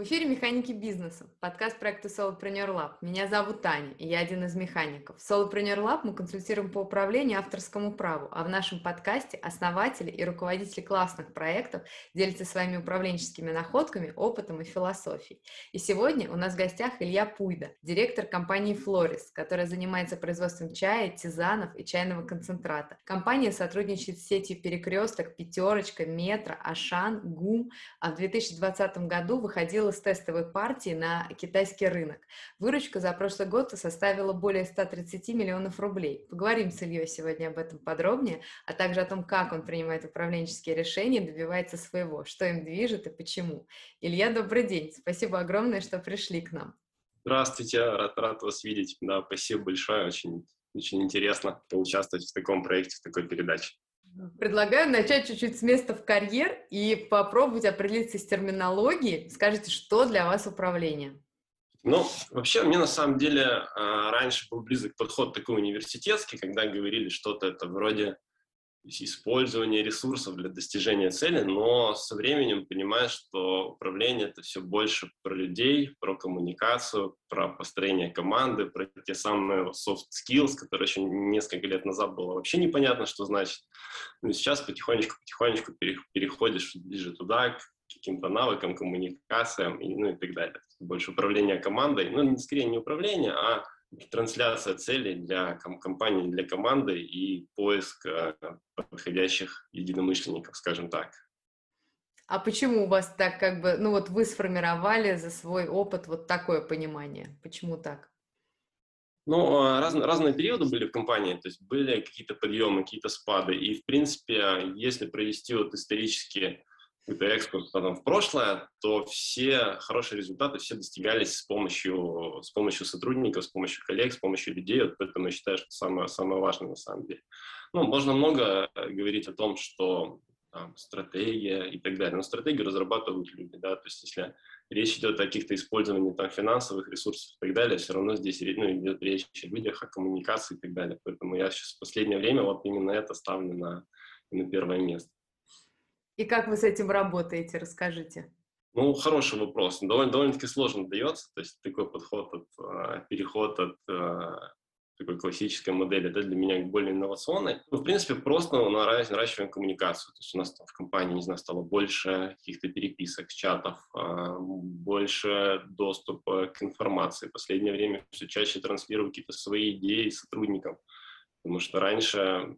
В эфире «Механики бизнеса», подкаст проекта Solopreneur Lab. Меня зовут Таня, и я один из механиков. В Solopreneur Lab мы консультируем по управлению авторскому праву, а в нашем подкасте основатели и руководители классных проектов делятся своими управленческими находками, опытом и философией. И сегодня у нас в гостях Илья Пуйда, директор компании Flores, которая занимается производством чая, тизанов и чайного концентрата. Компания сотрудничает с сетью «Перекресток», «Пятерочка», «Метро», «Ашан», «ГУМ», а в 2020 году выходила с тестовой партии на китайский рынок. Выручка за прошлый год составила более 130 миллионов рублей. Поговорим с Ильей сегодня об этом подробнее, а также о том, как он принимает управленческие решения, добивается своего, что им движет и почему. Илья, добрый день. Спасибо огромное, что пришли к нам. Здравствуйте, рад, рад вас видеть. Да, спасибо большое, очень, очень интересно поучаствовать в таком проекте, в такой передаче. Предлагаю начать чуть-чуть с места в карьер и попробовать определиться с терминологией. Скажите, что для вас управление? Ну, вообще, мне на самом деле а, раньше был близок подход такой университетский, когда говорили что-то это вроде использования ресурсов для достижения цели, но со временем понимаешь, что управление это все больше про людей, про коммуникацию, про построение команды, про те самые soft skills, которые еще несколько лет назад было вообще непонятно, что значит. Но сейчас потихонечку-потихонечку переходишь ближе туда, к каким-то навыкам, коммуникациям и, ну, и так далее. Больше управления командой, ну, скорее не управление, а трансляция целей для компании, для команды и поиск э, подходящих единомышленников, скажем так. А почему у вас так как бы, ну вот вы сформировали за свой опыт вот такое понимание? Почему так? Ну, а, раз, разные периоды были в компании, то есть были какие-то подъемы, какие-то спады. И, в принципе, если провести вот исторически какой-то экспорт потом в прошлое, то все хорошие результаты все достигались с помощью, с помощью сотрудников, с помощью коллег, с помощью людей. Вот поэтому я считаю, что самое, самое важное на самом деле. Ну, можно много э, говорить о том, что там, стратегия и так далее. Но стратегию разрабатывают люди, да, то есть если речь идет о каких-то использовании там финансовых ресурсов и так далее, все равно здесь ну, идет речь о людях, о коммуникации и так далее. Поэтому я сейчас в последнее время вот именно это ставлю на, на первое место. И как вы с этим работаете, расскажите. Ну, хороший вопрос. Довольно, довольно-таки сложно дается. То есть такой подход, от, а, переход от а, такой классической модели да, для меня более инновационной. Ну, в принципе, просто наращиваем коммуникацию. То есть у нас там в компании, не знаю, стало больше каких-то переписок, чатов, а, больше доступа к информации. В последнее время все чаще транслирую какие-то свои идеи сотрудникам. Потому что раньше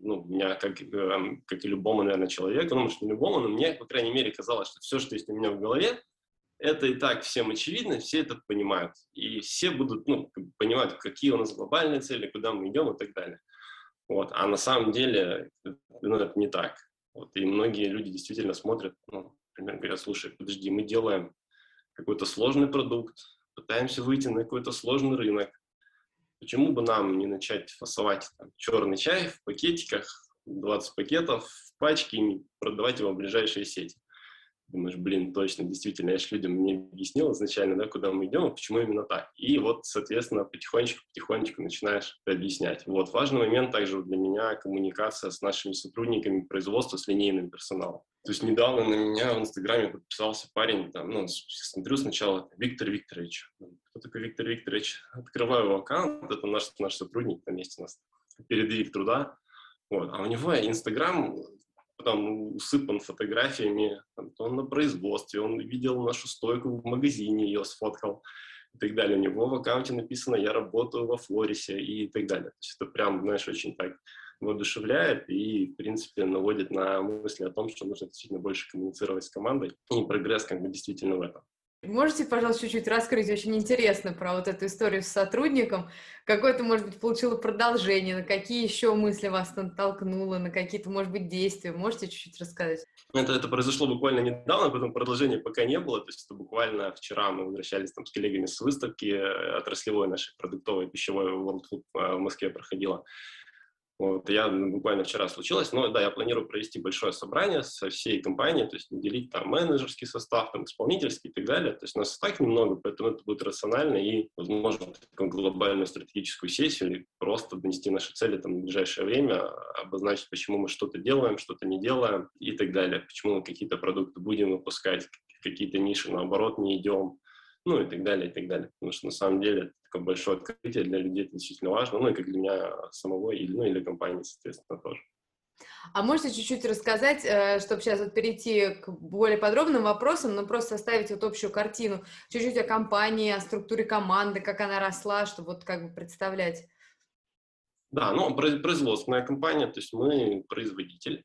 ну, меня, как, эм, как и любому, наверное, человеку, ну, может, не любому, но мне, по крайней мере, казалось, что все, что есть у меня в голове, это и так всем очевидно, все это понимают. И все будут ну, понимать, какие у нас глобальные цели, куда мы идем и так далее. Вот. А на самом деле ну, это не так. Вот. И многие люди действительно смотрят, ну, например, говорят, слушай, подожди, мы делаем какой-то сложный продукт, пытаемся выйти на какой-то сложный рынок, Почему бы нам не начать фасовать там, черный чай в пакетиках, 20 пакетов в пачке и продавать его в ближайшие сети? Думаешь, блин, точно, действительно, я же людям не объяснил изначально, да, куда мы идем, почему именно так. И вот, соответственно, потихонечку-потихонечку начинаешь объяснять. Вот, важный момент также для меня коммуникация с нашими сотрудниками производства, с линейным персоналом. То есть недавно на меня в Инстаграме подписался парень, там, ну, смотрю сначала, Виктор Викторович. Кто такой Виктор Викторович? Открываю его аккаунт, это наш, наш сотрудник, на месте у нас передовик труда. Вот. А у него Инстаграм там усыпан фотографиями, там, он на производстве, он видел нашу стойку в магазине, ее сфоткал и так далее. У него в аккаунте написано «Я работаю во Флорисе» и так далее. То есть это прям, знаешь, очень так воодушевляет и, в принципе, наводит на мысли о том, что нужно действительно больше коммуницировать с командой, и прогресс как бы действительно в этом. Можете, пожалуйста, чуть-чуть раскрыть? Очень интересно про вот эту историю с сотрудником. Какое-то, может быть, получило продолжение, на какие еще мысли вас натолкнуло, на какие-то, может быть, действия? Можете чуть-чуть рассказать? Это, это произошло буквально недавно, поэтому продолжения пока не было. То есть это буквально вчера мы возвращались там с коллегами с выставки э, отраслевой нашей продуктовой пищевой World Food э, в Москве проходила. Вот, я ну, буквально вчера случилось, но да, я планирую провести большое собрание со всей компанией, то есть делить там менеджерский состав, там исполнительский и так далее. То есть нас так немного, поэтому это будет рационально и, возможно, такую глобальную стратегическую сессию или просто донести наши цели там в ближайшее время, обозначить, почему мы что-то делаем, что-то не делаем и так далее, почему мы какие-то продукты будем выпускать, какие-то ниши, наоборот, не идем ну и так далее, и так далее. Потому что на самом деле такое большое открытие для людей, это действительно важно, ну и как для меня самого, или, ну и для компании, соответственно, тоже. А можете чуть-чуть рассказать, э, чтобы сейчас вот перейти к более подробным вопросам, но просто оставить вот общую картину, чуть-чуть о компании, о структуре команды, как она росла, чтобы вот как бы представлять? Да, ну, производственная компания, то есть мы производитель,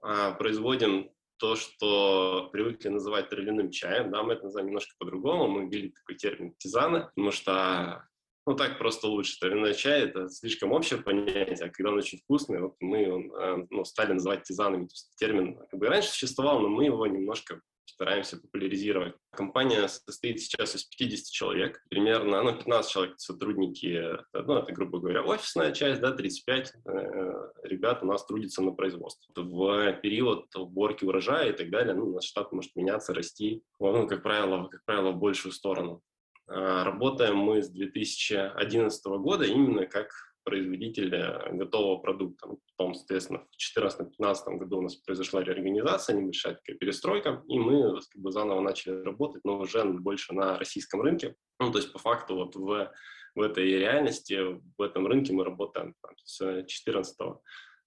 а, производим то, что привыкли называть травяным чаем, да, мы это называем немножко по-другому, мы ввели такой термин тизаны, потому что ну, так просто лучше. Травяной чай – это слишком общее понятие, а когда он очень вкусный, вот мы он, э, ну, стали называть тизанами. То есть термин как бы раньше существовал, но мы его немножко стараемся популяризировать. Компания состоит сейчас из 50 человек, примерно, ну, 15 человек сотрудники, ну, это, грубо говоря, офисная часть, да, 35 э, ребят у нас трудятся на производстве. В период уборки урожая и так далее, ну, наш штат может меняться, расти, ну, как правило, как правило, в большую сторону. А, работаем мы с 2011 года именно как производителя готового продукта. Ну, потом, соответственно, в 2014-2015 году у нас произошла реорганизация, небольшая такая перестройка, и мы как бы заново начали работать, но уже больше на российском рынке. Ну, то есть, по факту, вот в, в этой реальности, в этом рынке мы работаем там, с 2014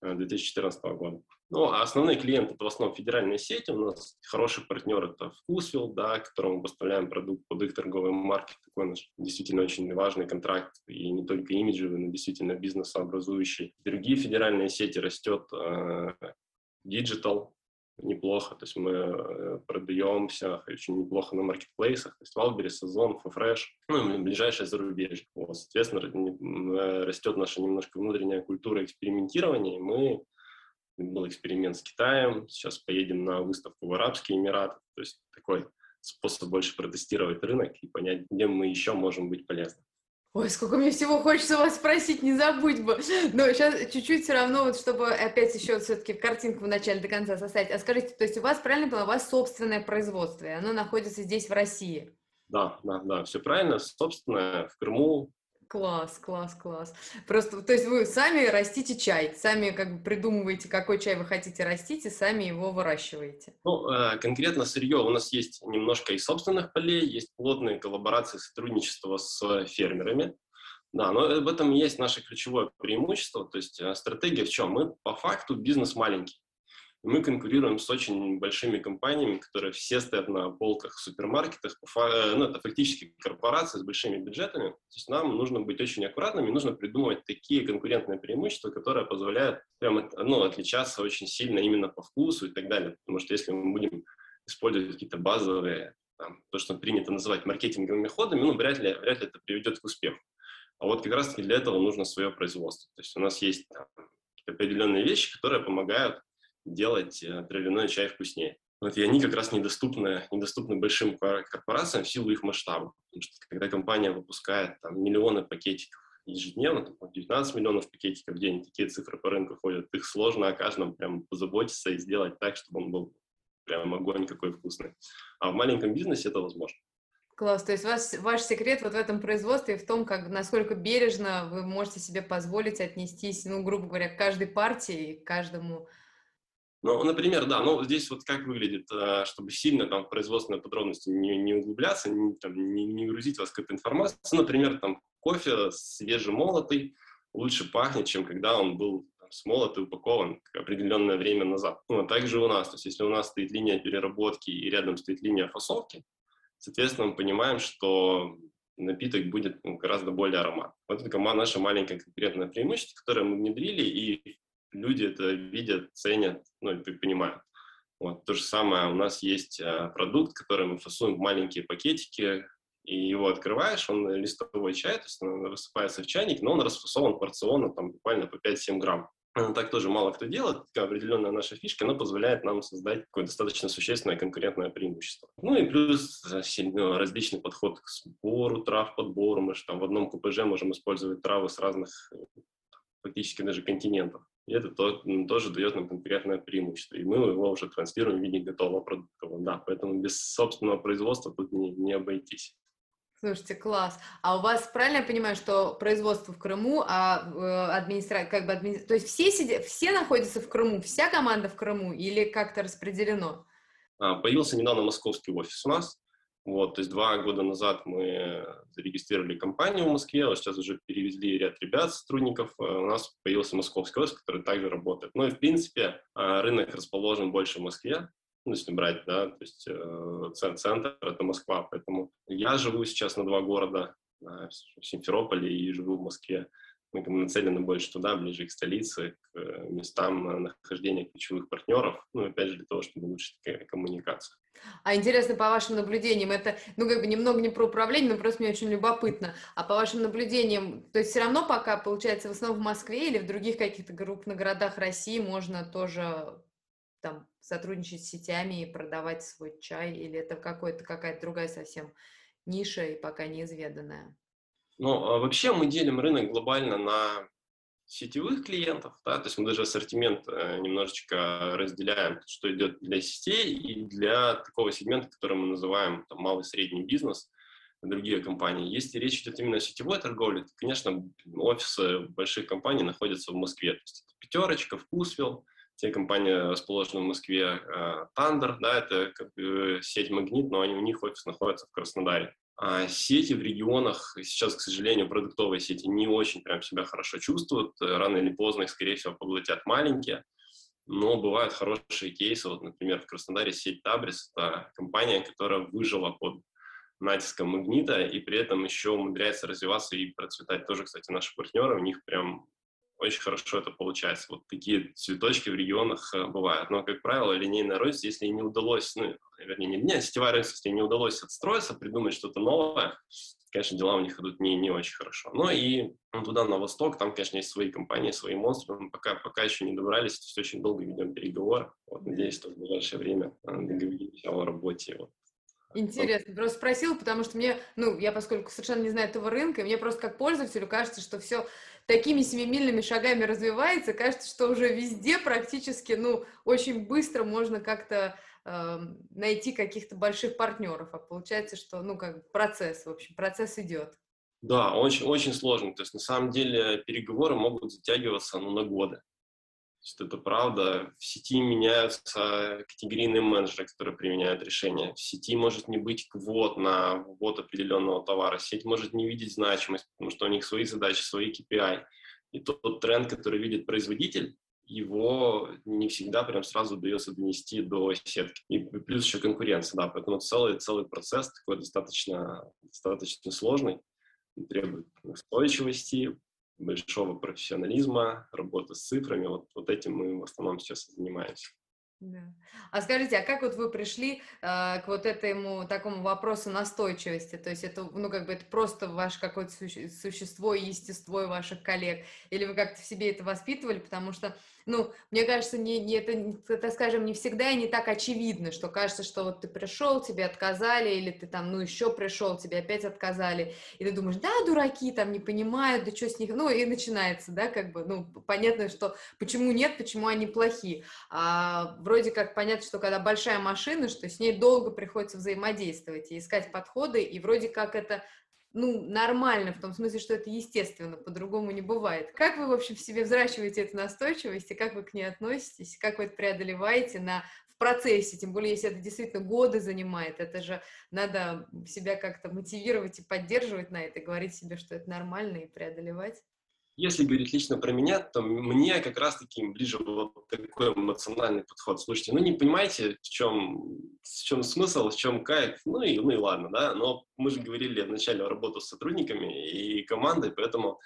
2014 э, года. Ну, а основные клиенты это в основном федеральные сети. У нас хороший партнер это Вкусвилл, да, которому мы поставляем продукт под их торговый маркет. Такой наш действительно очень важный контракт, и не только имиджевый, но действительно бизнесообразующий. Другие федеральные сети растет э, Digital, неплохо, то есть мы э, продаемся очень неплохо на маркетплейсах, то есть Wildberries, Ozon, 4fresh, ну ближайшее зарубежье. Вот, соответственно, э, растет наша немножко внутренняя культура экспериментирования, и мы был эксперимент с Китаем, сейчас поедем на выставку в Арабские Эмираты, то есть такой способ больше протестировать рынок и понять, где мы еще можем быть полезны. Ой, сколько мне всего хочется вас спросить, не забудь бы. Но сейчас чуть-чуть все равно, вот чтобы опять еще все-таки картинку в начале до конца составить. А скажите, то есть у вас, правильно поняла, у вас собственное производство, и оно находится здесь, в России? Да, да, да, все правильно. Собственное в Крыму, Класс, класс, класс. Просто, то есть вы сами растите чай, сами как бы придумываете, какой чай вы хотите растить, и сами его выращиваете. Ну, э, конкретно сырье у нас есть немножко из собственных полей, есть плотные коллаборации, сотрудничество с фермерами. Да, но в этом и есть наше ключевое преимущество. То есть э, стратегия в чем? Мы по факту бизнес маленький мы конкурируем с очень большими компаниями, которые все стоят на полках в супермаркетах. Э, ну, это фактически корпорации с большими бюджетами. То есть нам нужно быть очень аккуратными, нужно придумывать такие конкурентные преимущества, которые позволяют прям, ну, отличаться очень сильно именно по вкусу и так далее. Потому что если мы будем использовать какие-то базовые, там, то, что принято называть маркетинговыми ходами, ну, вряд ли, вряд ли это приведет к успеху. А вот как раз-таки для этого нужно свое производство. То есть у нас есть там, определенные вещи, которые помогают делать э, травяной чай вкуснее. Вот, и они как раз недоступны, недоступны большим корпорациям в силу их масштаба. Потому что когда компания выпускает там, миллионы пакетиков ежедневно, там, 19 миллионов пакетиков в день, такие цифры по рынку ходят, их сложно о каждом прям позаботиться и сделать так, чтобы он был прям огонь какой вкусный. А в маленьком бизнесе это возможно. Класс, то есть ваш, ваш секрет вот в этом производстве в том, как, насколько бережно вы можете себе позволить отнестись, ну, грубо говоря, к каждой партии, к каждому ну, например, да, ну, здесь вот как выглядит, э, чтобы сильно там в производственные подробности не, не углубляться, не, там, не, не грузить вас какой-то информацией. Например, там кофе свежемолотый лучше пахнет, чем когда он был там, смолот и упакован определенное время назад. Ну, а также у нас, то есть если у нас стоит линия переработки и рядом стоит линия фасовки, соответственно, мы понимаем, что напиток будет ну, гораздо более аромат. Вот это наше маленькое конкретное преимущество, которое мы внедрили, и люди это видят, ценят, ну, и понимают. Вот. То же самое у нас есть а, продукт, который мы фасуем в маленькие пакетики, и его открываешь, он листовой чай, то есть он высыпается в чайник, но он расфасован порционно, там буквально по 5-7 грамм. Так тоже мало кто делает, такая определенная наша фишка, она позволяет нам создать такое достаточно существенное конкурентное преимущество. Ну и плюс ну, различный подход к сбору трав, подбору. Мы же там в одном КПЖ можем использовать травы с разных фактически даже континентов. И это то, тоже дает нам конкретное преимущество. И мы его уже транслируем в виде готового продукта. Да, поэтому без собственного производства тут не, не обойтись. Слушайте, класс. А у вас, правильно я понимаю, что производство в Крыму, а э, администрация, как бы админи... то есть все, сидят, все находятся в Крыму, вся команда в Крыму или как-то распределено? А, появился недавно московский офис у нас. Вот, то есть два года назад мы зарегистрировали компанию в Москве, а сейчас уже перевезли ряд ребят, сотрудников. Э, у нас появился московский офис, который также работает. Ну и, в принципе, а, рынок расположен больше в Москве, ну, если брать, да, то есть э, центр — это Москва, поэтому я живу сейчас на два города, э, в Симферополе и живу в Москве. Мы бы нацелены больше туда, ближе к столице, к э, местам нахождения ключевых партнеров, ну, опять же, для того, чтобы улучшить коммуникацию. А интересно, по вашим наблюдениям, это, ну, как бы немного не про управление, но просто мне очень любопытно. А по вашим наблюдениям, то есть все равно пока, получается, в основном в Москве или в других каких-то крупных городах России можно тоже там сотрудничать с сетями и продавать свой чай, или это какой-то, какая-то другая совсем ниша и пока неизведанная? Ну, а вообще мы делим рынок глобально на сетевых клиентов, да, то есть мы даже ассортимент э, немножечко разделяем, что идет для сетей и для такого сегмента, который мы называем там, малый средний бизнес, другие компании. Если речь идет именно о сетевой торговле, то, конечно, офисы больших компаний находятся в Москве. То есть это Пятерочка, Вкусвилл, те компании расположены в Москве, э, Thunder, да, это сеть Магнит, но они, у них офис находится в Краснодаре. А сети в регионах сейчас, к сожалению, продуктовые сети не очень прям себя хорошо чувствуют. Рано или поздно их, скорее всего, поглотят маленькие. Но бывают хорошие кейсы. Вот, например, в Краснодаре сеть Табрис – это компания, которая выжила под натиском магнита и при этом еще умудряется развиваться и процветать. Тоже, кстати, наши партнеры, у них прям очень хорошо это получается. Вот такие цветочки в регионах э, бывают. Но, как правило, линейная рост, если не удалось, ну, вернее, не линейная, сетевая рост, если не удалось отстроиться, придумать что-то новое, конечно, дела у них идут не, не очень хорошо. Но и ну, туда, на восток, там, конечно, есть свои компании, свои монстры. Мы пока, пока еще не добрались, все очень долго ведем переговоры. Вот, надеюсь, что в ближайшее время э, договоримся о работе. Вот. Интересно, просто спросила, потому что мне, ну, я поскольку совершенно не знаю этого рынка, мне просто как пользователю кажется, что все такими семимильными шагами развивается, кажется, что уже везде практически, ну, очень быстро можно как-то э, найти каких-то больших партнеров, а получается, что, ну, как процесс, в общем, процесс идет. Да, очень, очень сложно. То есть, на самом деле, переговоры могут затягиваться, ну, на годы что это правда. В сети меняются категорийные менеджеры, которые применяют решения. В сети может не быть квот на ввод определенного товара. Сеть может не видеть значимость, потому что у них свои задачи, свои KPI. И тот, тот тренд, который видит производитель, его не всегда прям сразу удается донести до сетки. И плюс еще конкуренция, да, поэтому целый, целый процесс такой достаточно, достаточно сложный, требует устойчивости, большого профессионализма, работы с цифрами. Вот, вот этим мы в основном сейчас занимаемся. Да. А скажите, а как вот вы пришли э, к вот этому такому вопросу настойчивости? То есть это, ну, как бы это просто ваше какое-то суще- существо и естество и ваших коллег? Или вы как-то в себе это воспитывали? Потому что ну, мне кажется, не, не, это, так скажем, не всегда и не так очевидно, что кажется, что вот ты пришел, тебе отказали, или ты там, ну, еще пришел, тебе опять отказали, и ты думаешь, да, дураки там не понимают, да что с них, ну, и начинается, да, как бы, ну, понятно, что почему нет, почему они плохие. А, вроде как понятно, что когда большая машина, что с ней долго приходится взаимодействовать и искать подходы, и вроде как это ну, нормально, в том смысле, что это естественно, по-другому не бывает. Как вы, в общем, в себе взращиваете эту настойчивость, и как вы к ней относитесь, как вы это преодолеваете на, в процессе, тем более, если это действительно годы занимает, это же надо себя как-то мотивировать и поддерживать на это, говорить себе, что это нормально и преодолевать. Если говорить лично про меня, то мне как раз-таки ближе вот такой эмоциональный подход. Слушайте, ну не понимаете, в чем, в чем смысл, в чем кайф, ну и, ну и ладно, да, но мы же говорили вначале о работе с сотрудниками и командой, поэтому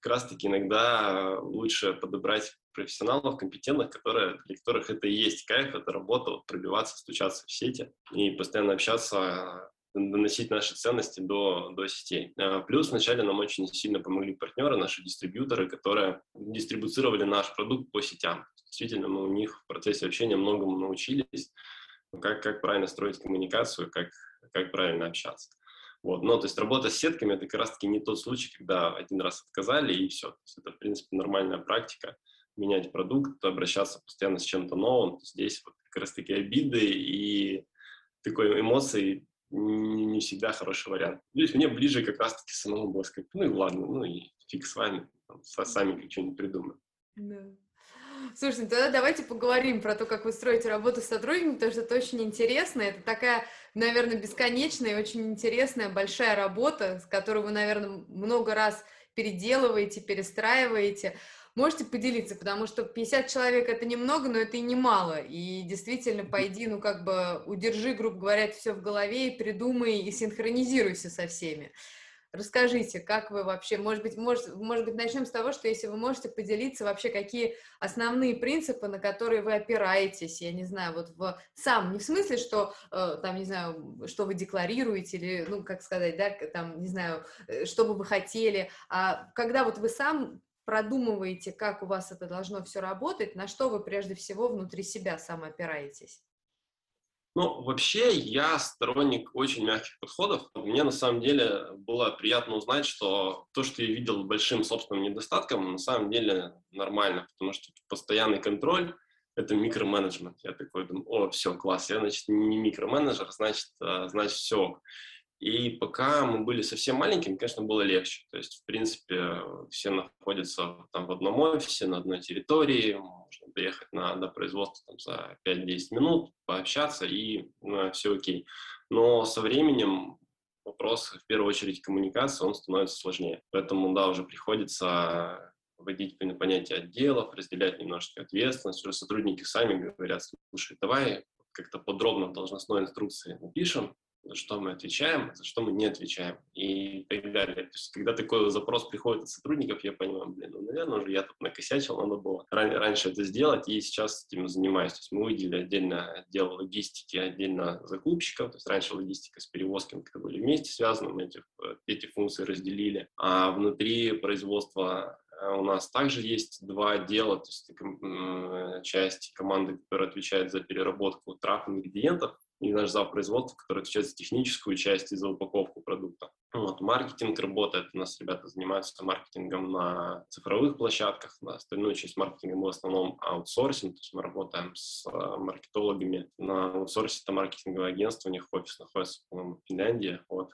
как раз-таки иногда лучше подобрать профессионалов, компетентных, которые, для которых это и есть кайф, это работа, вот, пробиваться, стучаться в сети и постоянно общаться доносить наши ценности до, до сетей. А, плюс вначале нам очень сильно помогли партнеры, наши дистрибьюторы, которые дистрибуцировали наш продукт по сетям. Действительно, мы у них в процессе общения многому научились, как, как правильно строить коммуникацию, как, как правильно общаться. Вот. Но, то есть, работа с сетками – это как раз-таки не тот случай, когда один раз отказали, и все. То есть, это, в принципе, нормальная практика менять продукт, обращаться постоянно с чем-то новым. Здесь вот как раз-таки обиды и такой эмоции не, не всегда хороший вариант. Здесь мне ближе как раз-таки самому было сказать, ну и ладно, ну и фиг с вами, там, сами что-нибудь придумаем. Да. Слушайте, ну тогда давайте поговорим про то, как вы строите работу с сотрудниками, потому что это очень интересно. Это такая, наверное, бесконечная и очень интересная большая работа, с которой вы, наверное, много раз переделываете, перестраиваете. Можете поделиться, потому что 50 человек это немного, но это и немало. И действительно, пойди, ну как бы удержи, грубо говоря, все в голове и придумай и синхронизируйся со всеми. Расскажите, как вы вообще, может быть, может, может быть, начнем с того, что если вы можете поделиться вообще, какие основные принципы, на которые вы опираетесь, я не знаю, вот в сам, не в смысле, что э, там, не знаю, что вы декларируете или, ну, как сказать, да, там, не знаю, э, что бы вы хотели, а когда вот вы сам продумываете, как у вас это должно все работать, на что вы прежде всего внутри себя сам опираетесь? Ну, вообще, я сторонник очень мягких подходов. Мне на самом деле было приятно узнать, что то, что я видел большим собственным недостатком, на самом деле нормально, потому что постоянный контроль — это микроменеджмент. Я такой думаю, о, все, класс, я, значит, не микроменеджер, значит, а, значит, все. И пока мы были совсем маленькими, конечно, было легче. То есть, в принципе, все находятся там в одном офисе, на одной территории, можно приехать на, на производство там, за 5-10 минут, пообщаться, и ну, все окей. Но со временем вопрос, в первую очередь, коммуникации, он становится сложнее. Поэтому, да, уже приходится вводить понятие отделов, разделять немножечко ответственность. Уже сотрудники сами говорят, слушай, давай как-то подробно в должностной инструкции напишем, за что мы отвечаем, за что мы не отвечаем и так далее. То есть, когда такой запрос приходит от сотрудников, я понимаю, блин, ну, наверное, уже я тут накосячил, надо было ран- раньше это сделать, и сейчас этим занимаюсь. То есть, мы выделили отдельно отдел логистики, отдельно закупщиков, то есть, раньше логистика с перевозками как были вместе связаны, мы эти, эти функции разделили, а внутри производства э, у нас также есть два отдела, то есть часть команды, которая отвечает за переработку трав ингредиентов, и наш зав. производства, который отвечает за техническую часть и за упаковку продукта. Вот, маркетинг работает, у нас ребята занимаются маркетингом на цифровых площадках, на остальную часть маркетинга мы в основном аутсорсим, то есть мы работаем с а, маркетологами. На аутсорсе это маркетинговое агентство, у них офис находится, по-моему, в Финляндии, вот,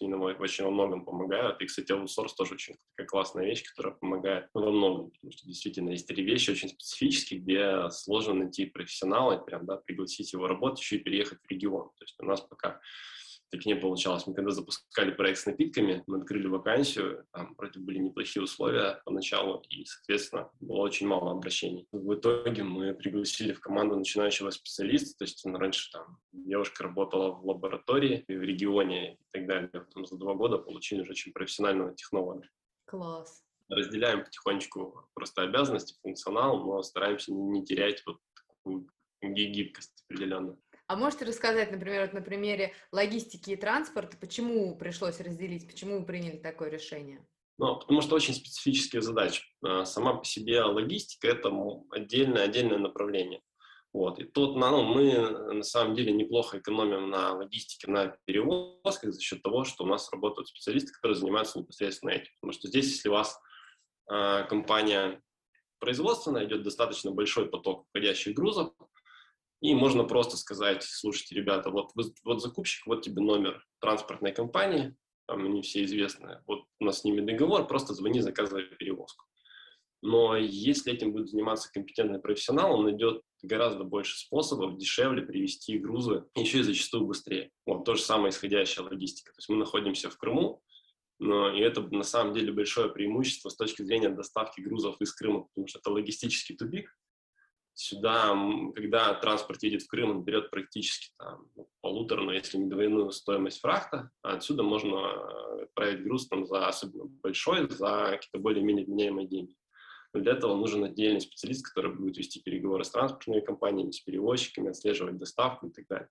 они нам очень во многом помогают. И, кстати, аутсорс тоже очень такая классная вещь, которая помогает ну, во многом, потому что действительно есть три вещи очень специфические, где сложно найти профессионала и прям, да, пригласить его работать, еще и переехать в регион. То есть у нас пока так не получалось. Мы когда запускали проект с напитками, мы открыли вакансию, там вроде были неплохие условия поначалу, и, соответственно, было очень мало обращений. В итоге мы пригласили в команду начинающего специалиста, то есть раньше там девушка работала в лаборатории в регионе и так далее. Потом за два года получили уже очень профессионального технолога. Класс. Разделяем потихонечку просто обязанности, функционал, но стараемся не терять вот такую гибкость определенную. А можете рассказать, например, вот на примере логистики и транспорта, почему пришлось разделить, почему вы приняли такое решение? Ну, потому что очень специфические задачи. А, сама по себе логистика – это отдельное, отдельное направление. Вот. И тут ну, мы на самом деле неплохо экономим на логистике, на перевозках за счет того, что у нас работают специалисты, которые занимаются непосредственно этим. Потому что здесь, если у вас э, компания производственная, идет достаточно большой поток входящих грузов, и можно просто сказать, слушайте, ребята, вот, вот закупщик, вот тебе номер транспортной компании, там они все известны, вот у нас с ними договор, просто звони, заказывай перевозку. Но если этим будет заниматься компетентный профессионал, он найдет гораздо больше способов дешевле привести грузы, еще и зачастую быстрее. Вот то же самое исходящая логистика. То есть мы находимся в Крыму, но и это на самом деле большое преимущество с точки зрения доставки грузов из Крыма, потому что это логистический тупик, Сюда, когда транспорт едет в Крым, он берет практически там, ну, полуторную, если не двойную стоимость фрахта. А отсюда можно отправить груз там, за особенно большой, за какие-то более-менее вменяемые деньги. Но для этого нужен отдельный специалист, который будет вести переговоры с транспортными компаниями, с перевозчиками, отслеживать доставку и так далее.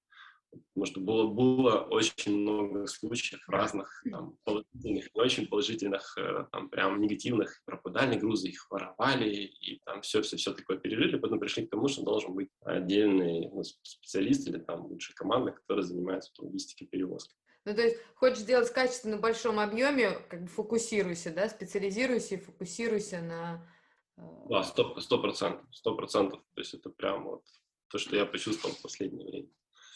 Потому что было, было очень много случаев разных, там, положительных, не очень положительных, э, там, прям негативных. Пропадали грузы, их воровали, и там все-все-все такое пережили. Потом пришли к тому, что должен быть отдельный ну, специалист или там лучшая команда, которая занимается логистикой перевозки. Ну, то есть хочешь сделать качественно в большом объеме, как бы фокусируйся, да, специализируйся и фокусируйся на... Э, да, сто процентов, сто процентов. То есть это прям вот то, что я почувствовал в последнее время.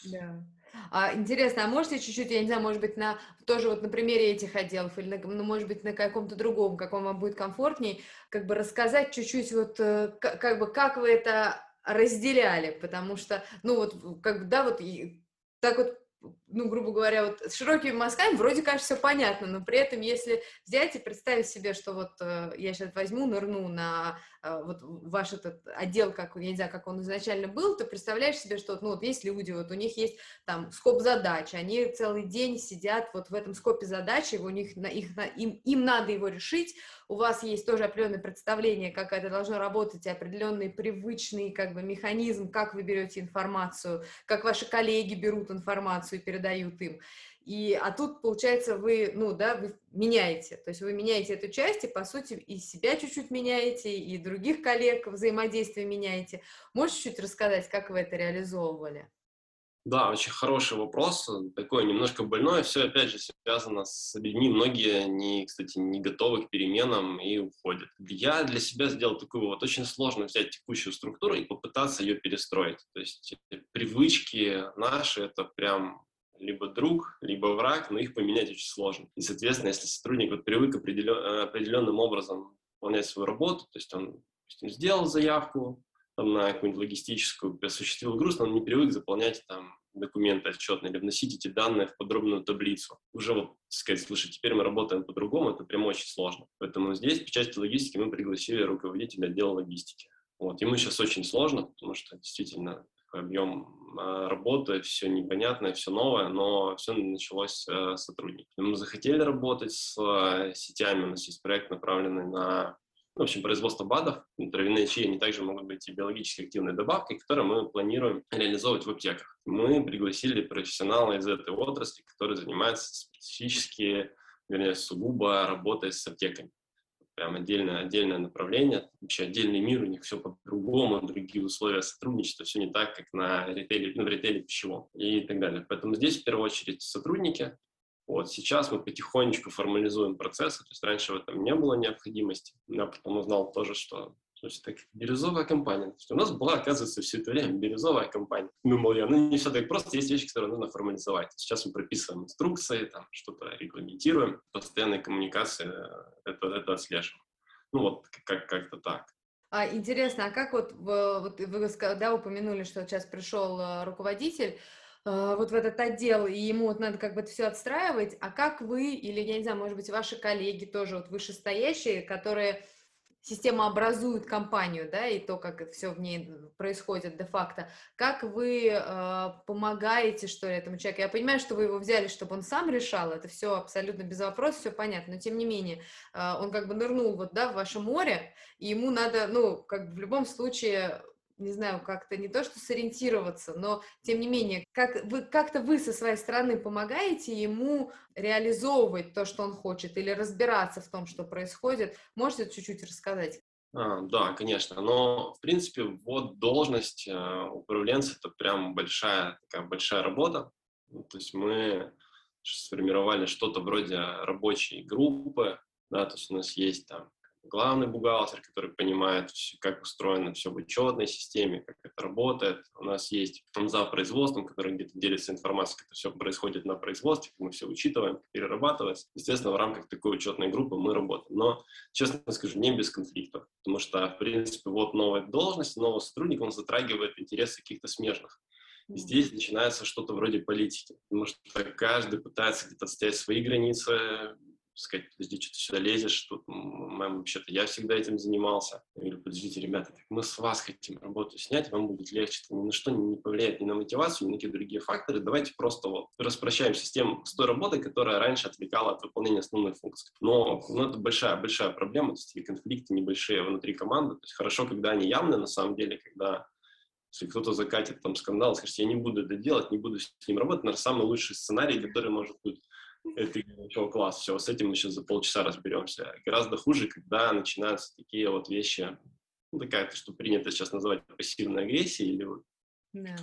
Да. А, интересно, а можете чуть-чуть, я не знаю, может быть, на тоже вот на примере этих отделов или, на, ну, может быть, на каком-то другом, каком вам будет комфортней, как бы рассказать чуть-чуть вот, э, как, как бы, как вы это разделяли, потому что, ну вот, как бы, да, вот так вот ну, грубо говоря, вот с широкими мазками вроде кажется все понятно, но при этом, если взять и представить себе, что вот э, я сейчас возьму, нырну на э, вот ваш этот отдел, как, я не знаю, как он изначально был, то представляешь себе, что ну, вот есть люди, вот у них есть там скоп задач, они целый день сидят вот в этом скопе задач, и у них, на, их, на, им, им надо его решить, у вас есть тоже определенное представление, как это должно работать, и определенный привычный как бы механизм, как вы берете информацию, как ваши коллеги берут информацию и передают им. И, а тут, получается, вы, ну, да, вы меняете, то есть вы меняете эту часть, и, по сути, и себя чуть-чуть меняете, и других коллег взаимодействие меняете. Можете чуть рассказать, как вы это реализовывали? Да, очень хороший вопрос, такой немножко больной. Все, опять же, связано с людьми. Многие, не, кстати, не готовы к переменам и уходят. Я для себя сделал такую вот очень сложно взять текущую структуру и попытаться ее перестроить. То есть привычки наши — это прям либо друг, либо враг, но их поменять очень сложно. И, соответственно, если сотрудник вот привык определен, определенным образом выполнять свою работу, то есть он допустим, сделал заявку, там, на какую-нибудь логистическую, осуществил груз, но он не привык заполнять там документы отчетные или вносить эти данные в подробную таблицу. Уже вот сказать, слушай, теперь мы работаем по-другому, это прям очень сложно. Поэтому здесь по части логистики мы пригласили руководителя отдела логистики. Вот. Ему сейчас очень сложно, потому что действительно объем а, работы, все непонятное, все новое, но все началось э, с сотрудников. Мы захотели работать с э, сетями, у нас есть проект, направленный на в общем, производство БАДов, травяные чаи, они также могут быть и биологически активной добавкой, которые мы планируем реализовывать в аптеках. Мы пригласили профессионала из этой отрасли, который занимается специфически, вернее, сугубо работой с аптеками. Прям отдельное, отдельное направление, вообще отдельный мир, у них все по-другому, другие условия сотрудничества, все не так, как на ритейле, ну, в ритейле пищевом и так далее. Поэтому здесь в первую очередь сотрудники, вот сейчас мы потихонечку формализуем процессы, то есть раньше в этом не было необходимости. Я потом узнал тоже, что Слушай, так бирюзовая компания. То есть у нас была, оказывается, все это время бирюзовая компания. Думал я, ну не все так просто, есть вещи, которые нужно формализовать. Сейчас мы прописываем инструкции, там что-то регламентируем, постоянной коммуникации это, это отслеживаем. Ну вот как- как-то так. А, интересно, а как вот, вот вы да, упомянули, что сейчас пришел э, руководитель, а, вот в этот отдел, и ему вот надо как бы это все отстраивать, а как вы, или, я не знаю, может быть, ваши коллеги тоже вот вышестоящие, которые система образует компанию, да, и то, как все в ней происходит де-факто, как вы э, помогаете, что ли, этому человеку? Я понимаю, что вы его взяли, чтобы он сам решал, это все абсолютно без вопросов, все понятно, но тем не менее, э, он как бы нырнул вот, да, в ваше море, и ему надо, ну, как бы в любом случае не знаю, как-то не то, что сориентироваться, но тем не менее, как вы, как-то вы со своей стороны помогаете ему реализовывать то, что он хочет, или разбираться в том, что происходит. Можете чуть-чуть рассказать? А, да, конечно. Но, в принципе, вот должность э, управленца – это прям большая, такая большая работа. Ну, то есть мы сформировали что-то вроде рабочей группы, да, то есть у нас есть там главный бухгалтер, который понимает, как устроено все в учетной системе, как это работает. У нас есть за производством, который где-то делится информацией, как это все происходит на производстве, мы все учитываем, перерабатывается. Естественно, в рамках такой учетной группы мы работаем. Но, честно скажу, не без конфликтов, потому что, в принципе, вот новая должность, новый сотрудник, он затрагивает интересы каких-то смежных. И здесь начинается что-то вроде политики, потому что каждый пытается где-то отстоять свои границы, сказать, подожди, что ты сюда лезешь, тут, мэм, вообще-то я всегда этим занимался. Я говорю, подождите, ребята, мы с вас хотим работу снять, вам будет легче, это ни на что не повлияет, ни на мотивацию, ни на какие другие факторы, давайте просто вот распрощаемся с тем, с той работой, которая раньше отвлекала от выполнения основной функции. Но ну, это большая-большая проблема, то есть конфликты небольшие внутри команды, то есть хорошо, когда они явны, на самом деле, когда если кто-то закатит там скандал, скажет, я не буду это делать, не буду с ним работать, наверное, самый лучший сценарий, который может быть это начал класс, все, с этим мы сейчас за полчаса разберемся. Гораздо хуже, когда начинаются такие вот вещи, ну, такая, то, что принято сейчас называть пассивной агрессией, или вот, да.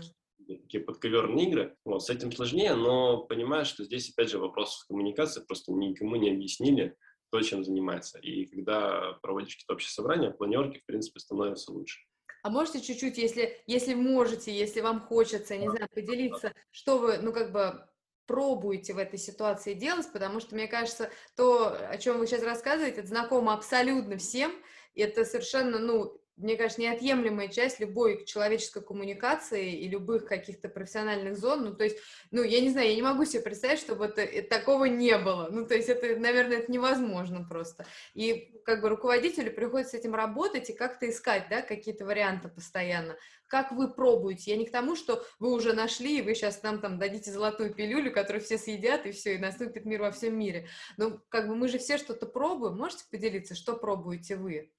такие подковерные игры. Вот, с этим сложнее, но понимаешь, что здесь, опять же, вопрос коммуникации, просто никому не объяснили, кто чем занимается. И когда проводишь какие-то общие собрания, планерки, в принципе, становятся лучше. А можете чуть-чуть, если, если можете, если вам хочется, не знаю, поделиться, что вы, ну, как бы пробуете в этой ситуации делать, потому что, мне кажется, то, о чем вы сейчас рассказываете, это знакомо абсолютно всем, и это совершенно, ну, мне кажется, неотъемлемая часть любой человеческой коммуникации и любых каких-то профессиональных зон. Ну, то есть, ну, я не знаю, я не могу себе представить, чтобы это, такого не было. Ну, то есть, это, наверное, это невозможно просто. И как бы руководителю приходится с этим работать и как-то искать, да, какие-то варианты постоянно. Как вы пробуете? Я не к тому, что вы уже нашли, и вы сейчас нам там дадите золотую пилюлю, которую все съедят, и все, и наступит мир во всем мире. Но как бы мы же все что-то пробуем. Можете поделиться, что пробуете вы?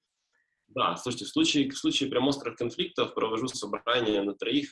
Да, слушайте, в случае, в случае прям острых конфликтов провожу собрание на троих,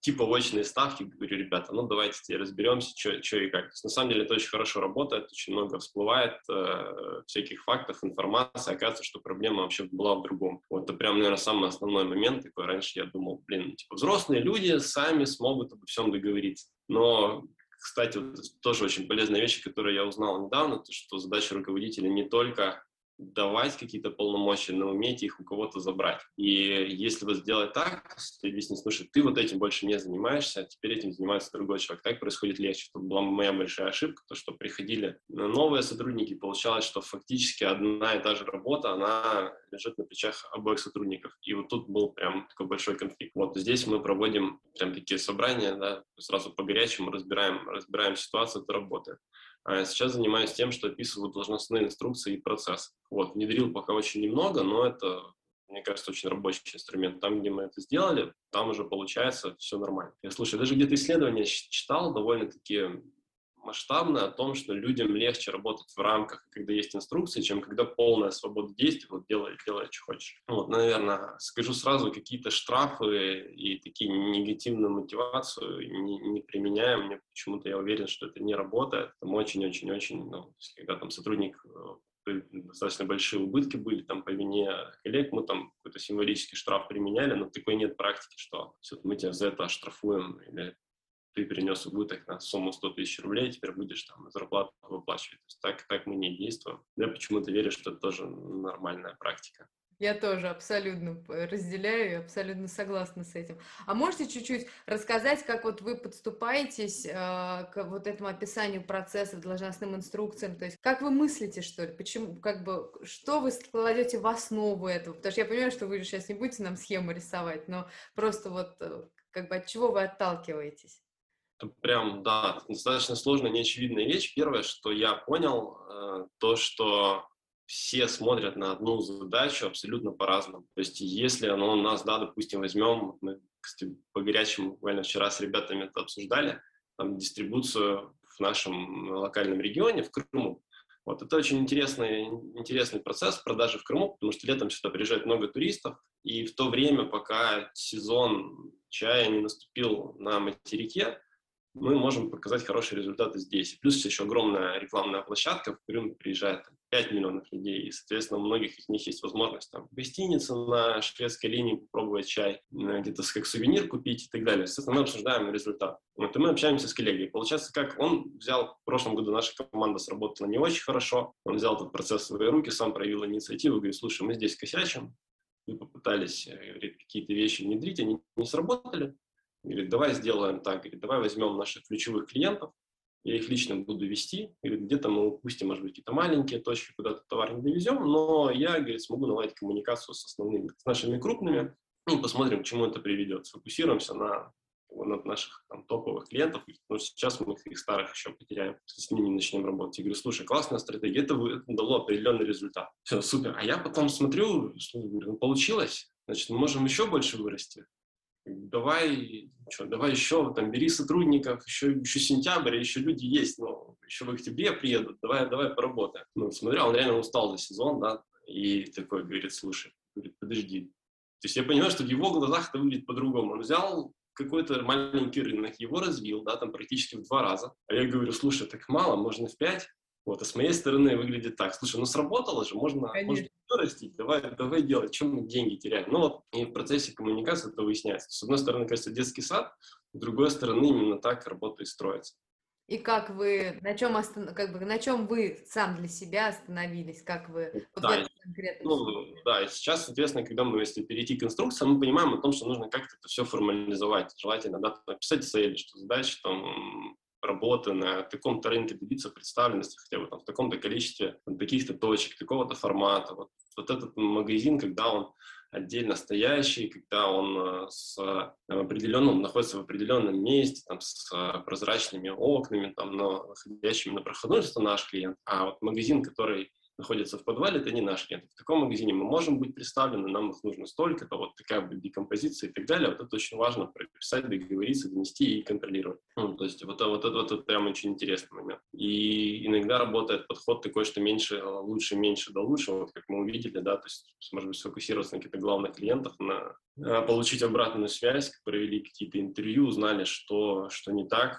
типа очные ставки, говорю, ребята, ну давайте теперь разберемся, что и как. На самом деле это очень хорошо работает, очень много всплывает э, всяких фактов, информации, оказывается, что проблема вообще была в другом. Вот это прям, наверное, самый основной момент, такой раньше я думал, блин, типа взрослые люди сами смогут обо всем договориться. Но кстати, вот тоже очень полезная вещь, которую я узнал недавно, то, что задача руководителя не только давать какие-то полномочия, но уметь их у кого-то забрать. И если вот сделать так, ты объяснить, слушай, ты вот этим больше не занимаешься, а теперь этим занимается другой человек. Так происходит легче. Это была моя большая ошибка, то, что приходили новые сотрудники, получалось, что фактически одна и та же работа, она лежит на плечах обоих сотрудников. И вот тут был прям такой большой конфликт. Вот здесь мы проводим прям такие собрания, да, сразу по горячему разбираем, разбираем ситуацию, это работает. А сейчас занимаюсь тем, что описываю должностные инструкции и процесс. Вот, внедрил пока очень немного, но это, мне кажется, очень рабочий инструмент. Там, где мы это сделали, там уже получается все нормально. Я слушаю, даже где-то исследования читал довольно-таки масштабно о том, что людям легче работать в рамках, когда есть инструкции, чем когда полная свобода действий, вот делай, делай, что хочешь. Вот, наверное, скажу сразу, какие-то штрафы и такие негативную мотивацию не, не применяем. Мне почему-то я уверен, что это не работает. Там очень-очень-очень, ну, когда там сотрудник э, достаточно большие убытки были там по вине коллег, мы там какой-то символический штраф применяли, но такой нет практики, что мы тебя за это оштрафуем или ты перенес убыток на сумму 100 тысяч рублей, теперь будешь там зарплату выплачивать. То есть так, так мы не действуем. Я почему-то верю, что это тоже нормальная практика. Я тоже абсолютно разделяю и абсолютно согласна с этим. А можете чуть-чуть рассказать, как вот вы подступаетесь э, к вот этому описанию процесса, должностным инструкциям, то есть как вы мыслите, что ли, почему, как бы, что вы кладете в основу этого? Потому что я понимаю, что вы сейчас не будете нам схему рисовать, но просто вот э, как бы от чего вы отталкиваетесь? Это прям, да, достаточно сложная, неочевидная вещь. Первое, что я понял, э, то, что все смотрят на одну задачу абсолютно по-разному. То есть если оно у нас, да, допустим, возьмем, мы, кстати, по горячему буквально вчера с ребятами это обсуждали, там, дистрибуцию в нашем локальном регионе, в Крыму. Вот это очень интересный, интересный процесс продажи в Крыму, потому что летом сюда приезжает много туристов, и в то время, пока сезон чая не наступил на материке, мы можем показать хорошие результаты здесь. Плюс еще огромная рекламная площадка, в Крым приезжает 5 миллионов людей, и, соответственно, у многих из них есть возможность там, в гостинице на шведской линии попробовать чай, где-то как сувенир купить и так далее. Соответственно, мы обсуждаем результат. Вот, и мы общаемся с коллегой. Получается, как он взял, в прошлом году наша команда сработала не очень хорошо, он взял этот процесс в свои руки, сам проявил инициативу, говорит, слушай, мы здесь косячим, мы попытались э, какие-то вещи внедрить, они не сработали, Говорит, давай сделаем так, говорит, давай возьмем наших ключевых клиентов, я их лично буду вести, говорит, где-то мы упустим, может быть, какие-то маленькие точки, куда-то товар не довезем, но я, говорит, смогу наладить коммуникацию с основными, с нашими крупными, и посмотрим, к чему это приведет. Сфокусируемся на, на наших там, топовых клиентов, но сейчас мы их, старых еще потеряем, с ними начнем работать. Я говорю, слушай, классная стратегия, это, это дало определенный результат. Все, супер. А я потом смотрю, что, говорю, ну, получилось, значит, мы можем еще больше вырасти давай, что, давай еще, там, бери сотрудников, еще, еще сентябрь, еще люди есть, но еще в октябре приедут, давай, давай поработаем. Ну, смотря, он реально устал за сезон, да, и такой говорит, слушай, говорит, подожди. То есть я понимаю, что в его глазах это выглядит по-другому. Он взял какой-то маленький рынок, его развил, да, там практически в два раза. А я говорю, слушай, так мало, можно в пять. Вот, а с моей стороны выглядит так. Слушай, ну сработало же, можно, можно растить, давай, давай делать, чем мы деньги теряем. Ну вот, и в процессе коммуникации это выясняется. С одной стороны, кажется, детский сад, с другой стороны, именно так работа и строится. И как вы, на чем, остан... как бы, на чем вы сам для себя остановились, как вы да, ну, да, и сейчас, соответственно, когда мы, если перейти к инструкциям, мы понимаем о том, что нужно как-то это все формализовать. Желательно да, написать цели, что задача там работы на таком-то рынке добиться представленности хотя бы там в таком-то количестве, таких-то точек, такого-то формата. Вот, вот этот магазин, когда он отдельно стоящий, когда он э, с определенным, находится в определенном месте, там, с э, прозрачными окнами, там, но находящими на проходной, это наш клиент. А вот магазин, который находятся в подвале, это не наш клиент. В таком магазине мы можем быть представлены, нам их нужно столько-то, вот такая будет декомпозиция и так далее. Вот это очень важно прописать, договориться, донести и контролировать. Ну, то есть вот, вот, это, вот это прям очень интересный момент. И иногда работает подход такой, что меньше, лучше, меньше да лучше, вот как мы увидели, да, то есть, может быть, сфокусироваться на каких-то главных клиентах, на, на получить обратную связь, провели какие-то интервью, узнали, что, что не так,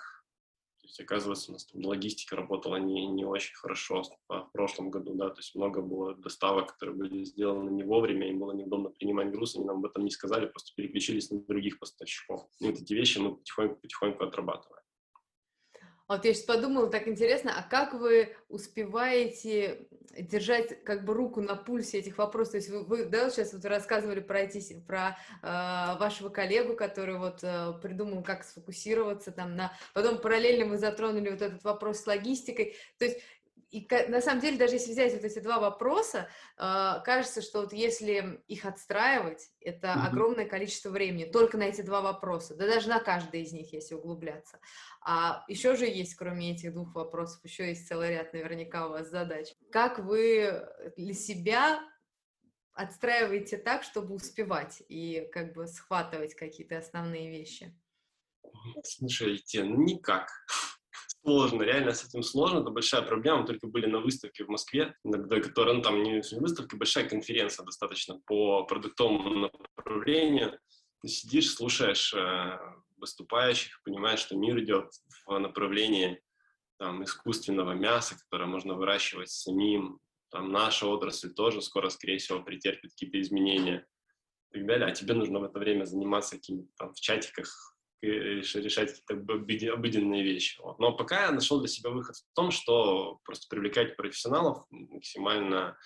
то есть, оказывается, у нас там логистика работала не, не очень хорошо в прошлом году, да, то есть много было доставок, которые были сделаны не вовремя, им было неудобно принимать груз, они нам об этом не сказали, просто переключились на других поставщиков. И вот эти вещи мы потихоньку-потихоньку отрабатываем. Вот я сейчас подумала, так интересно, а как вы успеваете держать как бы руку на пульсе этих вопросов? То есть вы, вы да, сейчас вот рассказывали про, эти, про э, вашего коллегу, который вот э, придумал, как сфокусироваться там на... Потом параллельно вы затронули вот этот вопрос с логистикой. То есть и на самом деле, даже если взять вот эти два вопроса, э, кажется, что вот если их отстраивать, это mm-hmm. огромное количество времени только на эти два вопроса, да даже на каждый из них, если углубляться. А еще же есть, кроме этих двух вопросов, еще есть целый ряд наверняка у вас задач. Как вы для себя отстраиваете так, чтобы успевать и как бы схватывать какие-то основные вещи? Слушайте, ну никак сложно, реально с этим сложно, это большая проблема. Мы только были на выставке в Москве, которая, ну, там не выставка, большая конференция достаточно по продуктовому направлению. Ты сидишь, слушаешь э, выступающих, понимаешь, что мир идет в направлении там, искусственного мяса, которое можно выращивать самим. Там наша отрасль тоже скоро, скорее всего, претерпит какие-то изменения и так далее. А тебе нужно в это время заниматься какими-то там в чатиках решать какие-то обыденные вещи. Вот. Но пока я нашел для себя выход в том, что просто привлекать профессионалов максимально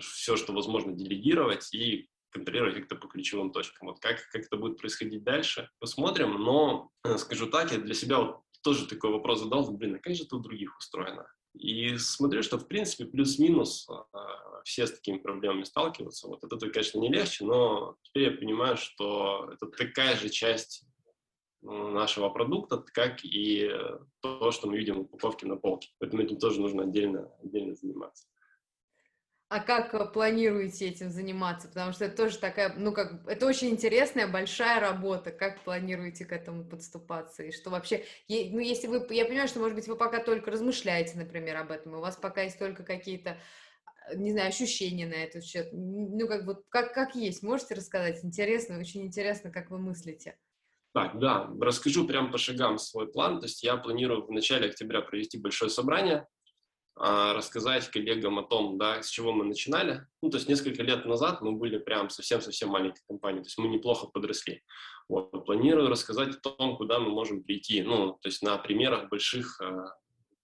все, что возможно, делегировать и контролировать как-то по ключевым точкам. Вот как, как это будет происходить дальше, посмотрим. Но, э, скажу так, я для себя вот тоже такой вопрос задал, блин, а как же это у других устроено? И смотрю, что, в принципе, плюс-минус э, все с такими проблемами сталкиваются. Вот это, конечно, не легче, но теперь я понимаю, что это такая же часть нашего продукта, как и то, что мы видим в упаковке на полке. Поэтому этим тоже нужно отдельно, отдельно заниматься. А как планируете этим заниматься? Потому что это тоже такая, ну как, это очень интересная, большая работа. Как планируете к этому подступаться? И что вообще, ну если вы, я понимаю, что, может быть, вы пока только размышляете, например, об этом, у вас пока есть только какие-то, э, не знаю, ощущения на этот счет. Ну как вот, как, как есть, можете рассказать? Интересно, очень интересно, как вы мыслите. Так, да, расскажу прям по шагам свой план. То есть я планирую в начале октября провести большое собрание, а, рассказать коллегам о том, да, с чего мы начинали. Ну, то есть несколько лет назад мы были прям совсем-совсем маленькой компанией, то есть мы неплохо подросли. Вот, планирую рассказать о том, куда мы можем прийти, ну, то есть на примерах больших, а,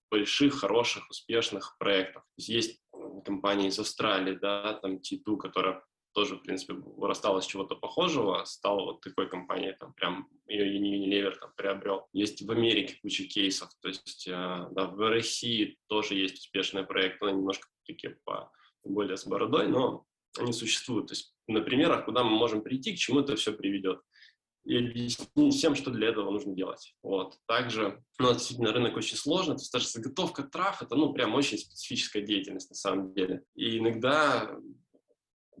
больших, хороших, успешных проектов. То есть, есть компании из Австралии, да, там T2, которая тоже, в принципе, вырастала с чего-то похожего, стала вот такой компанией, там прям ее Unilever там приобрел. Есть в Америке куча кейсов, то есть э, да, в России тоже есть успешные проекты, они немножко такие по более с бородой, но они существуют. То есть на примерах, куда мы можем прийти, к чему это все приведет и объяснить всем, что для этого нужно делать. Вот. Также, ну, действительно, рынок очень сложный, то есть даже заготовка трав – это, ну, прям очень специфическая деятельность на самом деле. И иногда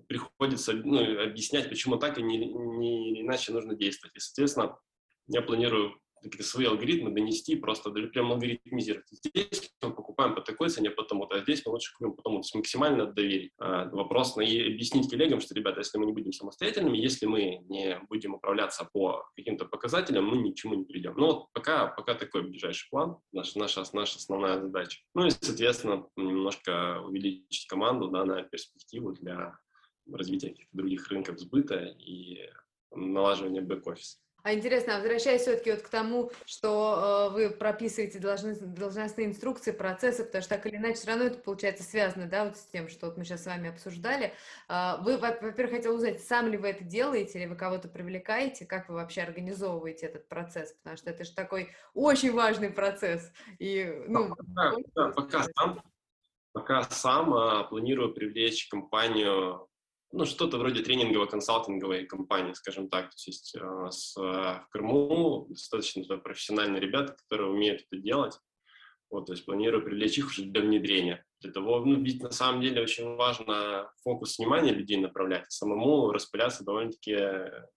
приходится ну, объяснять, почему так и не, не иначе нужно действовать. И, соответственно, я планирую какие-то свои алгоритмы донести, просто прям алгоритмизировать. Здесь мы покупаем по такой цене, потому а здесь мы лучше купим потому, то есть максимально доверить. А, вопрос на и объяснить коллегам, что, ребята, если мы не будем самостоятельными, если мы не будем управляться по каким-то показателям, мы ничему не придем. Ну вот пока, пока такой ближайший план, наша, наша, наша основная задача. Ну и, соответственно, немножко увеличить команду да, на перспективу для развития каких-то других рынков сбыта и налаживания бэк-офиса. А интересно, а возвращаясь все-таки вот к тому, что э, вы прописываете должны, должностные инструкции, процессы, потому что так или иначе все равно это получается связано, да, вот с тем, что вот мы сейчас с вами обсуждали. Э, вы, во-первых, хотел узнать, сам ли вы это делаете, или вы кого-то привлекаете, как вы вообще организовываете этот процесс, потому что это же такой очень важный процесс. И, ну, да, да, пока сам, пока сам а, планирую привлечь компанию ну, что-то вроде тренингово-консалтинговой компании, скажем так. То есть э, с, э, в Крыму достаточно профессиональные ребята, которые умеют это делать. Вот, то есть планирую привлечь их уже для внедрения. Для того, ну, ведь на самом деле очень важно фокус внимания людей направлять. Самому распыляться довольно-таки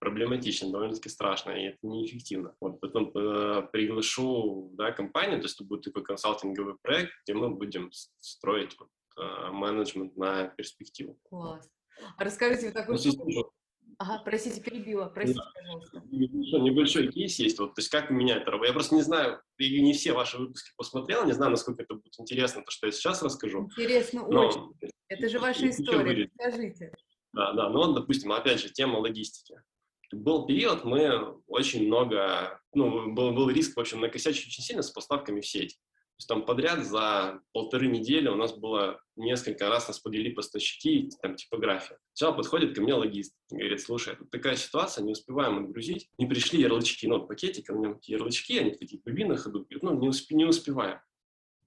проблематично, довольно-таки страшно, и это неэффективно. Вот, потом э, приглашу да, компанию, то есть это будет такой консалтинговый проект, где мы будем строить вот, э, менеджмент на перспективу. Класс. А расскажите вот такой ну, Ага, простите, перебила, простите, да. пожалуйста. Небольшой кейс есть, вот, то есть как у меня это работает. Я просто не знаю, и не все ваши выпуски посмотрел, не знаю, насколько это будет интересно, то, что я сейчас расскажу. Интересно, но, очень. Это же ваша история, скажите. Да, да, ну вот, допустим, опять же, тема логистики. Был период, мы очень много, ну, был, был риск, в общем, накосячить очень сильно с поставками в сеть есть там подряд за полторы недели у нас было несколько раз нас подвели поставщики, там типография. Сначала подходит ко мне логист, говорит, слушай, тут такая ситуация, не успеваем отгрузить, не пришли ярлычки, ну, пакетик, у меня такие ярлычки, они в таких бобинах идут, говорит, ну, не, усп не успеваем.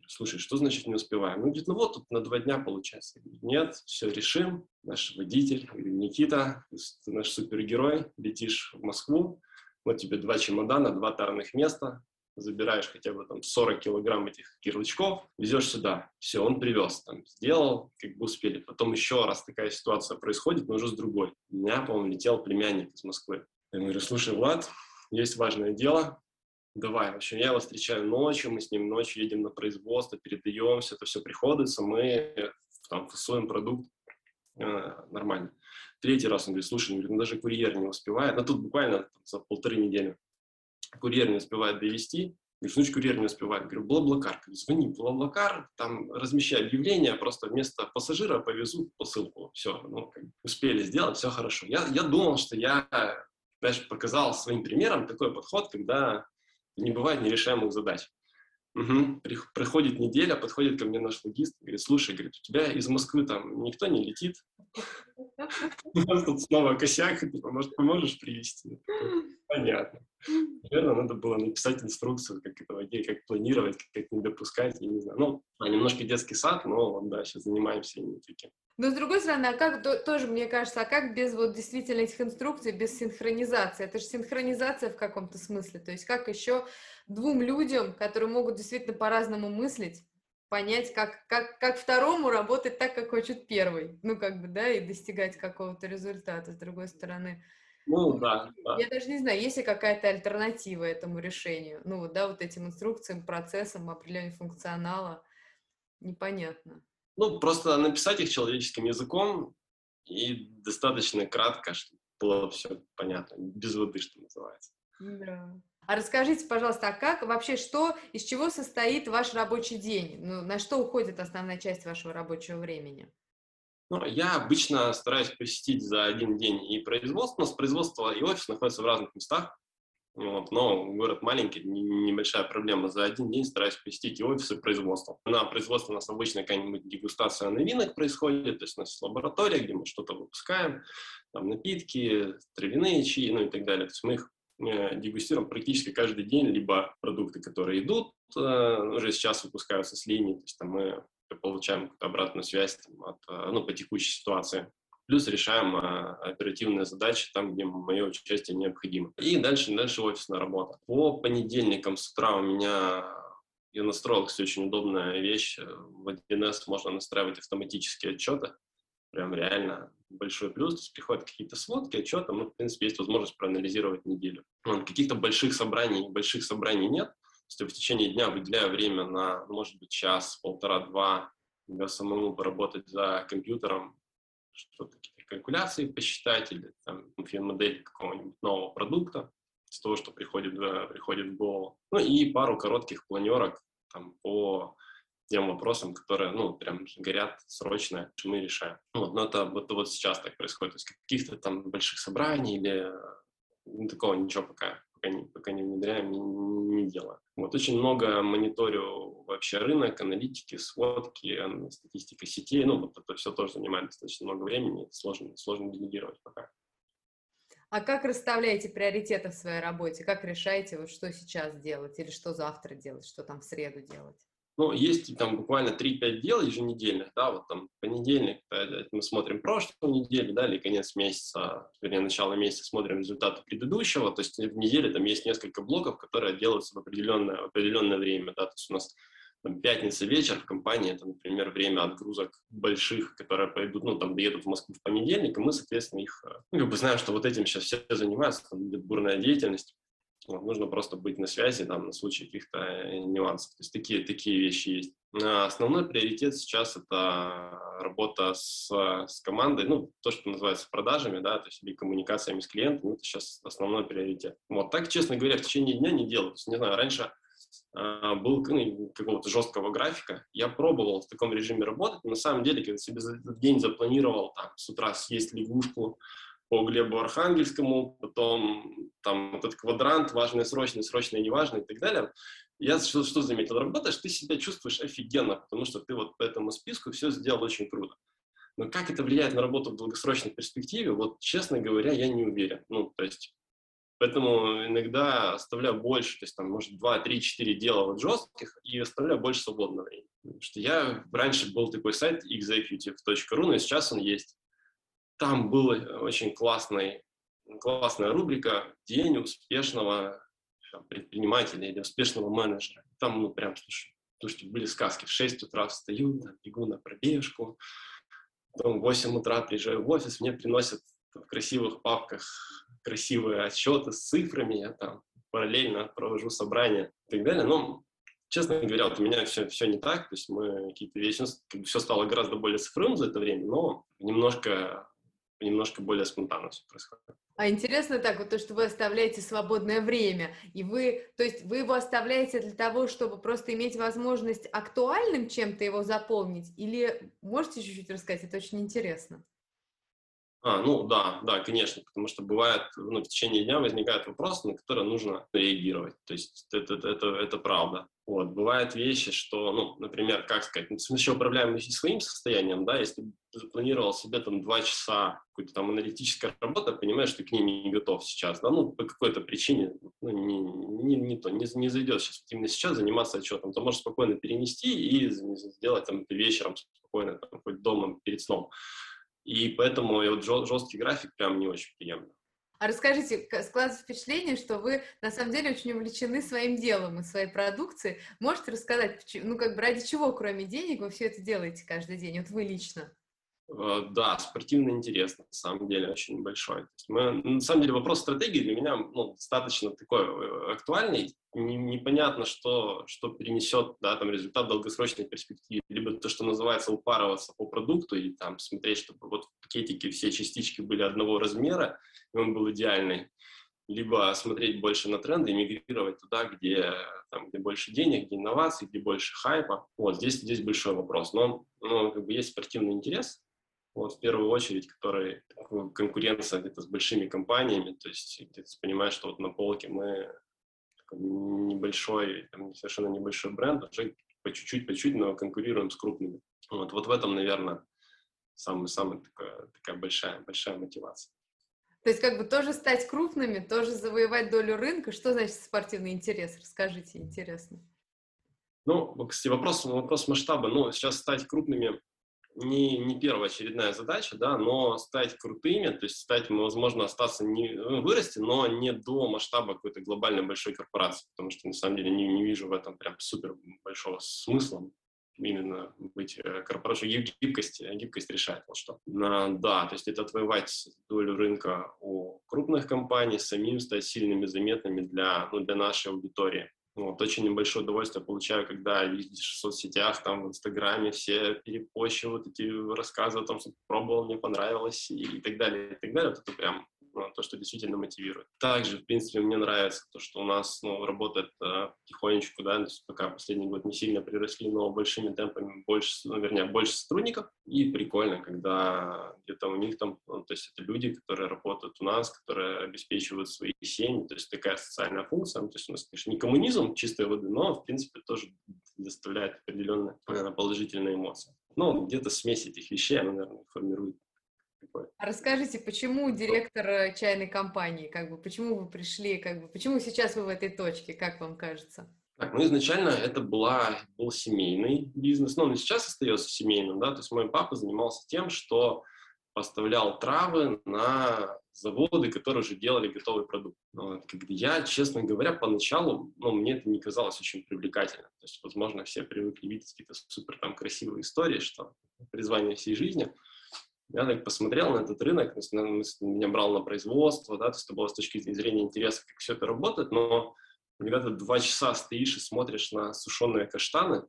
Слушай, что значит не успеваем? Ну, говорит, ну вот тут на два дня получается. Говорит, Нет, все решим. Наш водитель, Никита, ты наш супергерой, летишь в Москву, вот тебе два чемодана, два тарных места, забираешь хотя бы там 40 килограмм этих ярлычков, везешь сюда. Все, он привез, там, сделал, как бы успели. Потом еще раз такая ситуация происходит, но уже с другой. У меня, по-моему, летел племянник из Москвы. Я говорю, слушай, Влад, есть важное дело, давай. В общем, я его встречаю ночью, мы с ним ночью едем на производство, передаем, все это все приходится, мы там фасуем продукт э, нормально. Третий раз он говорит, слушай, ну даже курьер не успевает, ну тут буквально за полторы недели курьер не успевает довести, говорю, ну, курьер не успевает. Говорю, Блаблакар. Говорю, звони Блаблакар, там размещай объявление, просто вместо пассажира повезут посылку. Все, ну, успели сделать, все хорошо. Я, я думал, что я, знаешь, показал своим примером такой подход, когда не бывает нерешаемых задач. Угу. Проходит неделя, подходит ко мне наш логист, говорит, слушай, говорит, у тебя из Москвы там никто не летит. У нас тут снова косяк, типа, может, поможешь привезти? Понятно. Наверное, надо было написать инструкцию, как этого как планировать, как не допускать, я не знаю. Ну, а немножко детский сад, но да, сейчас занимаемся именно таким. Но с другой стороны, а как то, тоже, мне кажется, а как без вот действительно этих инструкций, без синхронизации? Это же синхронизация в каком-то смысле. То есть как еще двум людям, которые могут действительно по-разному мыслить, понять, как, как, как второму работать так, как хочет первый. Ну, как бы, да, и достигать какого-то результата, с другой стороны. Ну, да, да. Я даже не знаю, есть ли какая-то альтернатива этому решению. Ну, вот, да, вот этим инструкциям, процессам, определению функционала. Непонятно. Ну, просто написать их человеческим языком и достаточно кратко, чтобы было все понятно, без воды, что называется. Да. А расскажите, пожалуйста, а как вообще, что, из чего состоит ваш рабочий день? Ну, на что уходит основная часть вашего рабочего времени? Ну, я обычно стараюсь посетить за один день и производство. У нас производство и офис находятся в разных местах. Вот, но город маленький, небольшая проблема. За один день стараюсь посетить и офис, и производство. На производстве у нас обычно какая-нибудь дегустация новинок происходит, то есть у нас лаборатория, где мы что-то выпускаем, там напитки, травяные чаи, ну и так далее. То есть мы их дегустируем практически каждый день, либо продукты, которые идут, э, уже сейчас выпускаются с линии, то есть там мы получаем какую-то обратную связь там, от, э, ну, по текущей ситуации. Плюс решаем а, оперативные задачи там, где мое участие необходимо. И дальше, дальше офисная работа. По понедельникам с утра у меня я настроил, кстати, очень удобная вещь. В 1С можно настраивать автоматические отчеты. Прям реально большой плюс. То есть приходят какие-то сводки, отчеты, ну, в принципе, есть возможность проанализировать неделю. Каких-то больших собраний, больших собраний нет. То есть в течение дня выделяю время на, может быть, час, полтора-два, для самому поработать за компьютером, что-то какие-то калькуляции посчитать или там модель какого-нибудь нового продукта с того, что приходит, приходит в голову. Ну и пару коротких планерок там, по тем вопросам, которые, ну, прям горят срочно, мы решаем. Вот, но это вот, вот сейчас так происходит. То есть каких-то там больших собраний или ну, такого ничего пока, пока, не, пока не внедряем, не, не делаем. Вот очень много мониторю вообще рынок, аналитики, сводки, статистика сетей. Ну, вот это все тоже занимает достаточно много времени, это сложно, сложно делегировать пока. А как расставляете приоритеты в своей работе? Как решаете, вот что сейчас делать или что завтра делать, что там в среду делать? Ну, есть там буквально 3-5 дел еженедельных, да, вот там понедельник, мы смотрим прошлую неделю, да, или конец месяца, вернее, начало месяца смотрим результаты предыдущего, то есть в неделе там есть несколько блоков, которые делаются в определенное, в определенное время, да, то есть у нас там, пятница вечер в компании, это, например, время отгрузок больших, которые пойдут, ну, там, доедут в Москву в понедельник, и мы, соответственно, их, э, ну, как бы знаем, что вот этим сейчас все занимаются, там будет бурная деятельность, нужно просто быть на связи там, на случай каких-то э, нюансов. То есть такие, такие вещи есть. А основной приоритет сейчас это работа с, с командой, ну, то, что называется продажами, да, то есть или коммуникациями с клиентами, это сейчас основной приоритет. Вот так, честно говоря, в течение дня не делаю. То есть, не знаю, раньше э, был ну, какого-то жесткого графика, я пробовал в таком режиме работать, на самом деле, когда себе за день запланировал там, с утра съесть лягушку, по Глебу Архангельскому, потом там этот квадрант, важный, срочный, срочный, неважный и так далее. Я что, что заметил? Работаешь, ты себя чувствуешь офигенно, потому что ты вот по этому списку все сделал очень круто. Но как это влияет на работу в долгосрочной перспективе, вот, честно говоря, я не уверен. Ну, то есть, поэтому иногда оставляю больше, то есть, там, может, 2, 3, 4 дела вот жестких и оставляю больше свободного времени. Потому что я, раньше был такой сайт executive.ru, но сейчас он есть. Там была очень классный, классная рубрика «День успешного предпринимателя или успешного менеджера». Там, ну, прям, слушай, слушайте, были сказки. В 6 утра встаю, бегу на пробежку, потом в 8 утра приезжаю в офис, мне приносят в красивых папках красивые отчеты с цифрами, я там параллельно провожу собрания и так далее. Но, честно говоря, вот у меня все, все не так, то есть мы какие-то вещи, все стало гораздо более цифровым за это время, но немножко немножко более спонтанно все происходит. А интересно так, вот то, что вы оставляете свободное время, и вы, то есть вы его оставляете для того, чтобы просто иметь возможность актуальным чем-то его заполнить, или можете чуть-чуть рассказать, это очень интересно. А, ну да, да, конечно, потому что бывает, ну, в течение дня возникают вопросы, на которые нужно реагировать. То есть это, это, это, это правда. Вот. Бывают вещи, что, ну, например, как сказать, ну, мы еще управляем своим состоянием, да, если запланировал себе там два часа какой-то там аналитической работы, понимаешь, что ты к ней не готов сейчас, да, ну, по какой-то причине, ну, не, не, не то, не, не зайдет сейчас, именно сейчас заниматься отчетом, то можешь спокойно перенести и сделать там вечером спокойно, там, хоть дома перед сном. И поэтому я вот жесткий график прям не очень приемлем. А расскажите, складывается впечатление, что вы на самом деле очень увлечены своим делом и своей продукцией. Можете рассказать, ну как бы ради чего, кроме денег, вы все это делаете каждый день, вот вы лично? Э, да, спортивно интересно, на самом деле, очень большой. То есть мы, на самом деле вопрос стратегии для меня ну, достаточно такой э, актуальный. непонятно, что, что принесет да, там, результат в долгосрочной перспективе. Либо то, что называется упарываться по продукту и там смотреть, чтобы вот в пакетике все частички были одного размера, и он был идеальный. Либо смотреть больше на тренды и мигрировать туда, где, там, где больше денег, где инноваций, где больше хайпа. Вот здесь, здесь большой вопрос. Но, но как бы есть спортивный интерес, вот в первую очередь, который конкуренция где-то с большими компаниями, то есть где ты понимаешь, что вот на полке мы небольшой, там, совершенно небольшой бренд, уже по чуть-чуть, по чуть-чуть, но конкурируем с крупными. Вот, вот в этом, наверное, самая, самая такая, такая большая, большая мотивация. То есть как бы тоже стать крупными, тоже завоевать долю рынка. Что значит спортивный интерес? Расскажите, интересно. Ну, кстати, вопрос, вопрос масштаба. Ну, сейчас стать крупными не, не первоочередная задача, да, но стать крутыми, то есть стать, возможно, остаться, не, ну, вырасти, но не до масштаба какой-то глобальной большой корпорации, потому что, на самом деле, не, не вижу в этом прям супер большого смысла. именно быть э, корпорацией гибкость, гибкость решает вот что. Да, то есть это отвоевать долю рынка у крупных компаний, самим стать сильными, заметными для, ну, для нашей аудитории. Вот, очень небольшое удовольствие получаю, когда видишь в соцсетях, там, в Инстаграме все перепощивают эти рассказы о том, что пробовал, мне понравилось и, и так далее, и так далее. Вот это прям ну, то, что действительно мотивирует. Также, в принципе, мне нравится то, что у нас ну, работает э, тихонечку, да, то есть пока последний год не сильно приросли, но большими темпами больше, ну, вернее, больше сотрудников. И прикольно, когда где-то у них там, ну, то есть это люди, которые работают у нас, которые обеспечивают свои семьи, то есть такая социальная функция. Ну, то есть у нас, конечно, не коммунизм чистой воды, но, в принципе, тоже доставляет определенные положительные эмоции. Ну, где-то смесь этих вещей, она, наверное, формирует такое. А расскажите, почему директор э, чайной компании, как бы, почему вы пришли, как бы, почему сейчас вы в этой точке, как вам кажется? Так, ну изначально это была, был семейный бизнес, но он и сейчас остается семейным, да, то есть мой папа занимался тем, что поставлял травы на заводы, которые уже делали готовый продукт. Вот. Я, честно говоря, поначалу, ну, мне это не казалось очень привлекательным. То есть, возможно, все привыкли видеть какие-то супер там красивые истории, что призвание всей жизни – я так посмотрел на этот рынок, меня брал на производство, да, то есть это было с точки зрения интереса, как все это работает, но когда ты два часа стоишь и смотришь на сушеные каштаны,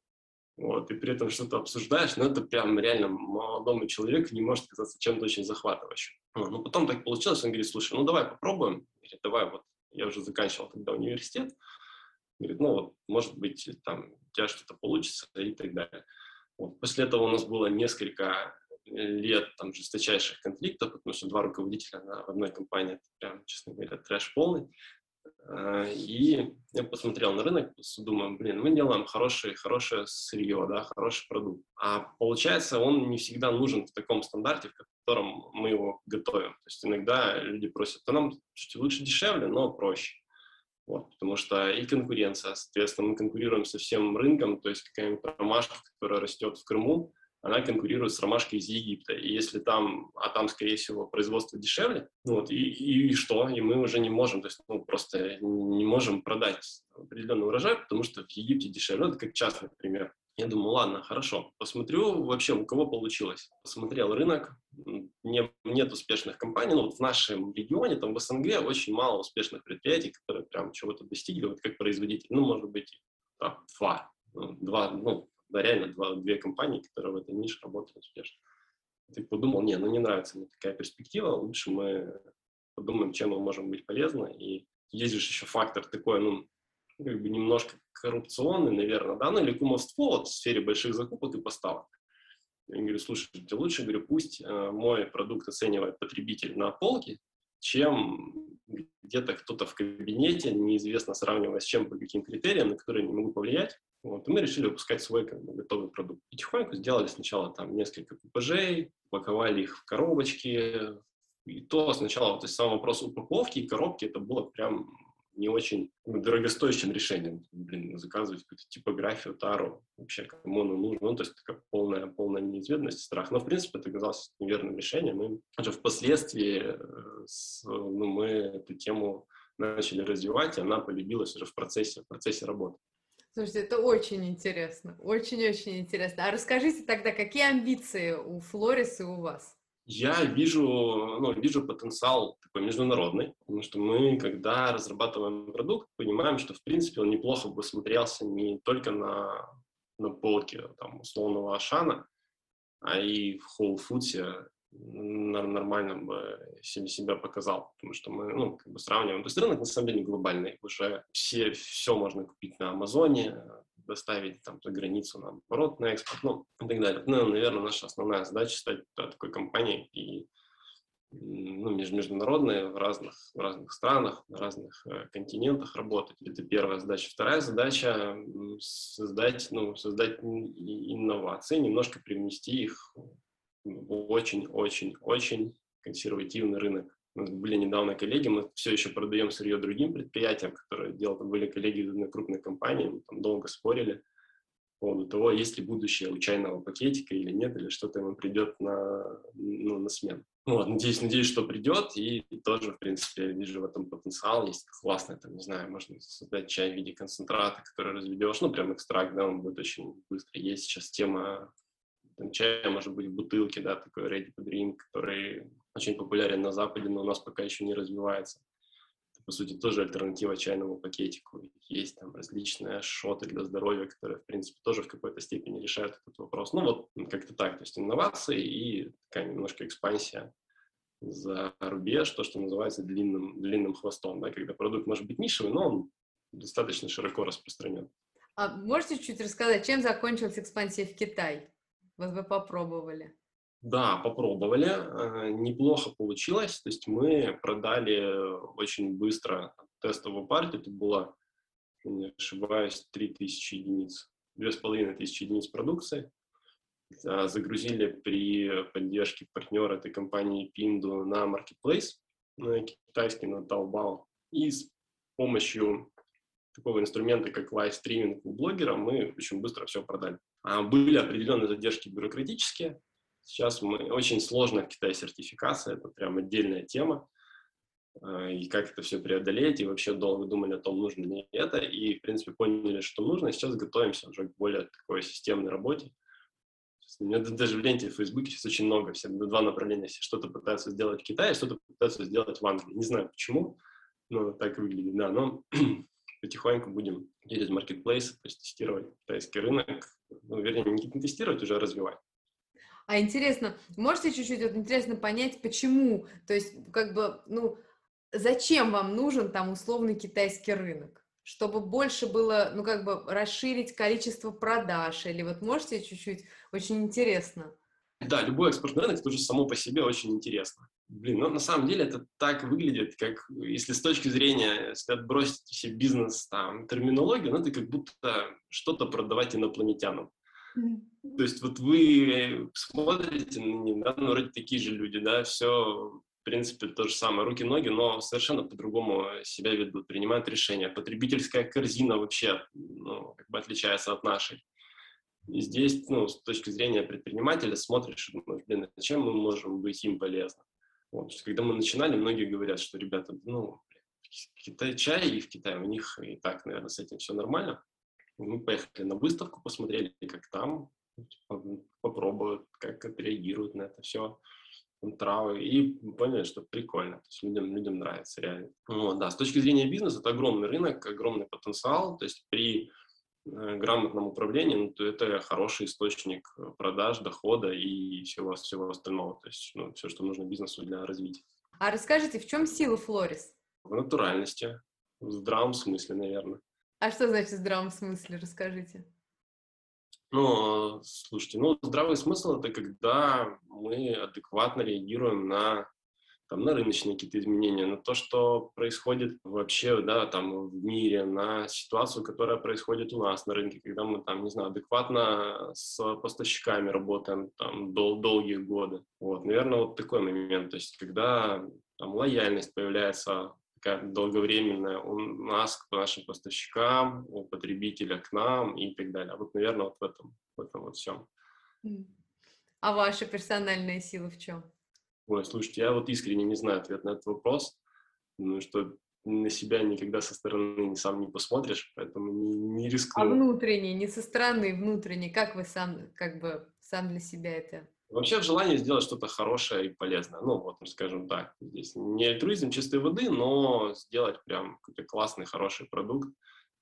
вот, и при этом что-то обсуждаешь, ну, это прям реально молодому человеку не может казаться чем-то очень захватывающим. Но потом так получилось, он говорит, слушай, ну, давай попробуем. Говорит, давай, вот, я уже заканчивал тогда университет. Говорит, ну, вот, может быть, там, у тебя что-то получится и так далее. Вот. После этого у нас было несколько лет там жесточайших конфликтов, потому что два руководителя на одной компании, прям, честно говоря, трэш полный. А, и я посмотрел на рынок, думаю, блин, мы делаем хорошее, хорошее сырье, да, хороший продукт. А получается, он не всегда нужен в таком стандарте, в котором мы его готовим. То есть иногда люди просят, а нам чуть лучше дешевле, но проще. Вот, потому что и конкуренция, соответственно, мы конкурируем со всем рынком, то есть какая-нибудь ромашка, которая растет в Крыму, она конкурирует с ромашкой из Египта. И если там, а там, скорее всего, производство дешевле, ну вот, и, и, и что? И мы уже не можем, то есть, ну, просто не можем продать определенный урожай, потому что в Египте дешевле. Это как частный пример. Я думаю, ладно, хорошо, посмотрю вообще, у кого получилось. Посмотрел рынок, не, нет успешных компаний, ну вот в нашем регионе, там в СНГ очень мало успешных предприятий, которые прям чего-то достигли, вот как производитель, ну, может быть, два, два, ну, да, реально два, две компании, которые в этой нише работают успешно. Ты подумал, не, ну не нравится мне такая перспектива, лучше мы подумаем, чем мы можем быть полезны. И есть же еще фактор такой, ну, как бы немножко коррупционный, наверное, да, ну или кумовство вот, в сфере больших закупок и поставок. Я говорю, слушайте, лучше, говорю, пусть э, мой продукт оценивает потребитель на полке, чем где-то кто-то в кабинете, неизвестно сравнивая с чем, по каким критериям, на которые не могу повлиять. Вот, и мы решили выпускать свой как бы, готовый продукт. Потихоньку сделали сначала там несколько ППЖ, упаковали их в коробочки. И то сначала, то есть сам вопрос упаковки и коробки, это было прям не очень дорогостоящим решением. Блин, заказывать какую-то типографию, тару, вообще кому оно нужно. Ну, то есть такая полная, полная неизвестность, страх. Но, в принципе, это оказалось неверным решением. И уже впоследствии э, с, ну, мы эту тему начали развивать, и она полюбилась уже в процессе, в процессе работы. Слушайте, это очень интересно, очень-очень интересно. А расскажите тогда, какие амбиции у Флорис и у вас? Я вижу, ну, вижу потенциал такой международный, потому что мы, когда разрабатываем продукт, понимаем, что, в принципе, он неплохо бы смотрелся не только на, на полке там, условного Ашана, а и в Whole Foods нормально бы себя показал, потому что мы, ну, как бы сравниваем. То есть рынок на самом деле глобальный, уже все, все можно купить на Амазоне, доставить там за границу, наоборот, на экспорт, ну, и так далее. Ну, наверное, наша основная задача стать да, такой компанией и ну, международные в разных, в разных странах, на разных э, континентах работать. Это первая задача. Вторая задача — создать, ну, создать инновации, немножко привнести их очень-очень-очень консервативный рынок. У нас были недавно коллеги, мы все еще продаем сырье другим предприятиям, которые делают, были коллеги из одной крупной компании, мы там долго спорили. поводу того, есть ли будущее у чайного пакетика или нет, или что-то ему придет на, ну, на смену. Вот, надеюсь, надеюсь, что придет, и тоже, в принципе, вижу в этом потенциал. Есть классный, там, не знаю, можно создать чай в виде концентрата, который разведешь, ну, прям экстракт, да, он будет очень быстро. Есть сейчас тема там, чая, может быть, в бутылке, да, такой ready to drink, который очень популярен на Западе, но у нас пока еще не развивается по сути, тоже альтернатива чайному пакетику. Есть там различные шоты для здоровья, которые, в принципе, тоже в какой-то степени решают этот вопрос. Ну вот как-то так, то есть инновации и такая немножко экспансия за рубеж, то, что называется длинным, длинным хвостом, да, когда продукт может быть нишевый, но он достаточно широко распространен. А можете чуть рассказать, чем закончилась экспансия в Китай? Вот вы попробовали. Да, попробовали, э, неплохо получилось, то есть мы продали очень быстро тестовую партию, это было, не ошибаюсь, 3000 единиц, 2500 единиц продукции, а, загрузили при поддержке партнера этой компании Pindu на Marketplace, на китайский, на Taobao, и с помощью такого инструмента, как live-streaming у блогера, мы очень быстро все продали. А были определенные задержки бюрократические, Сейчас мы, очень сложно в Китае сертификация, это прям отдельная тема. А, и как это все преодолеть, и вообще долго думали о том, нужно ли это, и, в принципе, поняли, что нужно, и сейчас готовимся уже к более такой системной работе. У меня даже в ленте в Фейсбуке сейчас очень много, все два направления, все что-то пытаются сделать в Китае, что-то пытаются сделать в Англии. Не знаю почему, но так выглядит, да, но потихоньку будем через маркетплейсы тестировать китайский рынок, ну, вернее, не тестировать, уже развивать. А интересно, можете чуть-чуть, вот интересно понять, почему, то есть, как бы, ну, зачем вам нужен там условный китайский рынок? Чтобы больше было, ну, как бы, расширить количество продаж, или вот можете чуть-чуть, очень интересно. Да, любой экспортный рынок тоже само по себе очень интересно. Блин, ну на самом деле это так выглядит, как если с точки зрения, если отбросить все бизнес, там, терминологию, ну это как будто что-то продавать инопланетянам. То есть вот вы смотрите на них, да, ну, вроде такие же люди, да, все, в принципе, то же самое, руки-ноги, но совершенно по-другому себя ведут, принимают решения. Потребительская корзина вообще, ну, как бы отличается от нашей. И здесь, ну, с точки зрения предпринимателя, смотришь, ну, блин, зачем мы можем быть им полезны? Вот, когда мы начинали, многие говорят, что, ребята, ну, в Китае чай, и в Китае у них и так, наверное, с этим все нормально. Мы поехали на выставку, посмотрели, как там, попробуют, как отреагируют на это все травы, и поняли, что прикольно, то есть людям, людям нравится реально. Вот, да, с точки зрения бизнеса, это огромный рынок, огромный потенциал, то есть при грамотном управлении, ну, то это хороший источник продаж, дохода и всего, всего остального, то есть ну, все, что нужно бизнесу для развития. А расскажите, в чем сила Флорис? В натуральности, в здравом смысле, наверное. А что значит в здравом смысле? Расскажите. Ну, слушайте, ну, здравый смысл – это когда мы адекватно реагируем на, там, на рыночные какие-то изменения, на то, что происходит вообще, да, там, в мире, на ситуацию, которая происходит у нас на рынке, когда мы, там, не знаю, адекватно с поставщиками работаем, там, дол- долгие годы. Вот, наверное, вот такой момент, то есть, когда там лояльность появляется такая долговременная у нас к нашим поставщикам, у потребителя к нам и так далее. Вот, наверное, вот в этом, в этом вот всем. А ваша персональная сила в чем? Ой, слушайте, я вот искренне не знаю ответ на этот вопрос, ну что на себя никогда со стороны сам не посмотришь, поэтому не, не рискну. А внутренне, не со стороны, внутренне, как вы сам, как бы, сам для себя это Вообще в желании сделать что-то хорошее и полезное. Ну, вот, скажем так, здесь не альтруизм чистой воды, но сделать прям какой-то классный, хороший продукт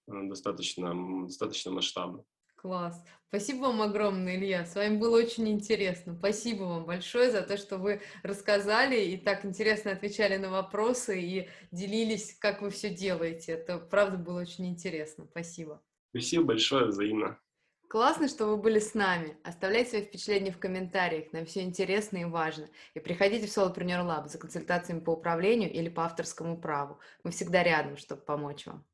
э, достаточно, достаточно масштабно. Класс. Спасибо вам огромное, Илья. С вами было очень интересно. Спасибо вам большое за то, что вы рассказали и так интересно отвечали на вопросы и делились, как вы все делаете. Это правда было очень интересно. Спасибо. Спасибо большое, взаимно. Классно, что вы были с нами. Оставляйте свои впечатления в комментариях, нам все интересно и важно. И приходите в Solopreneur Lab за консультациями по управлению или по авторскому праву. Мы всегда рядом, чтобы помочь вам.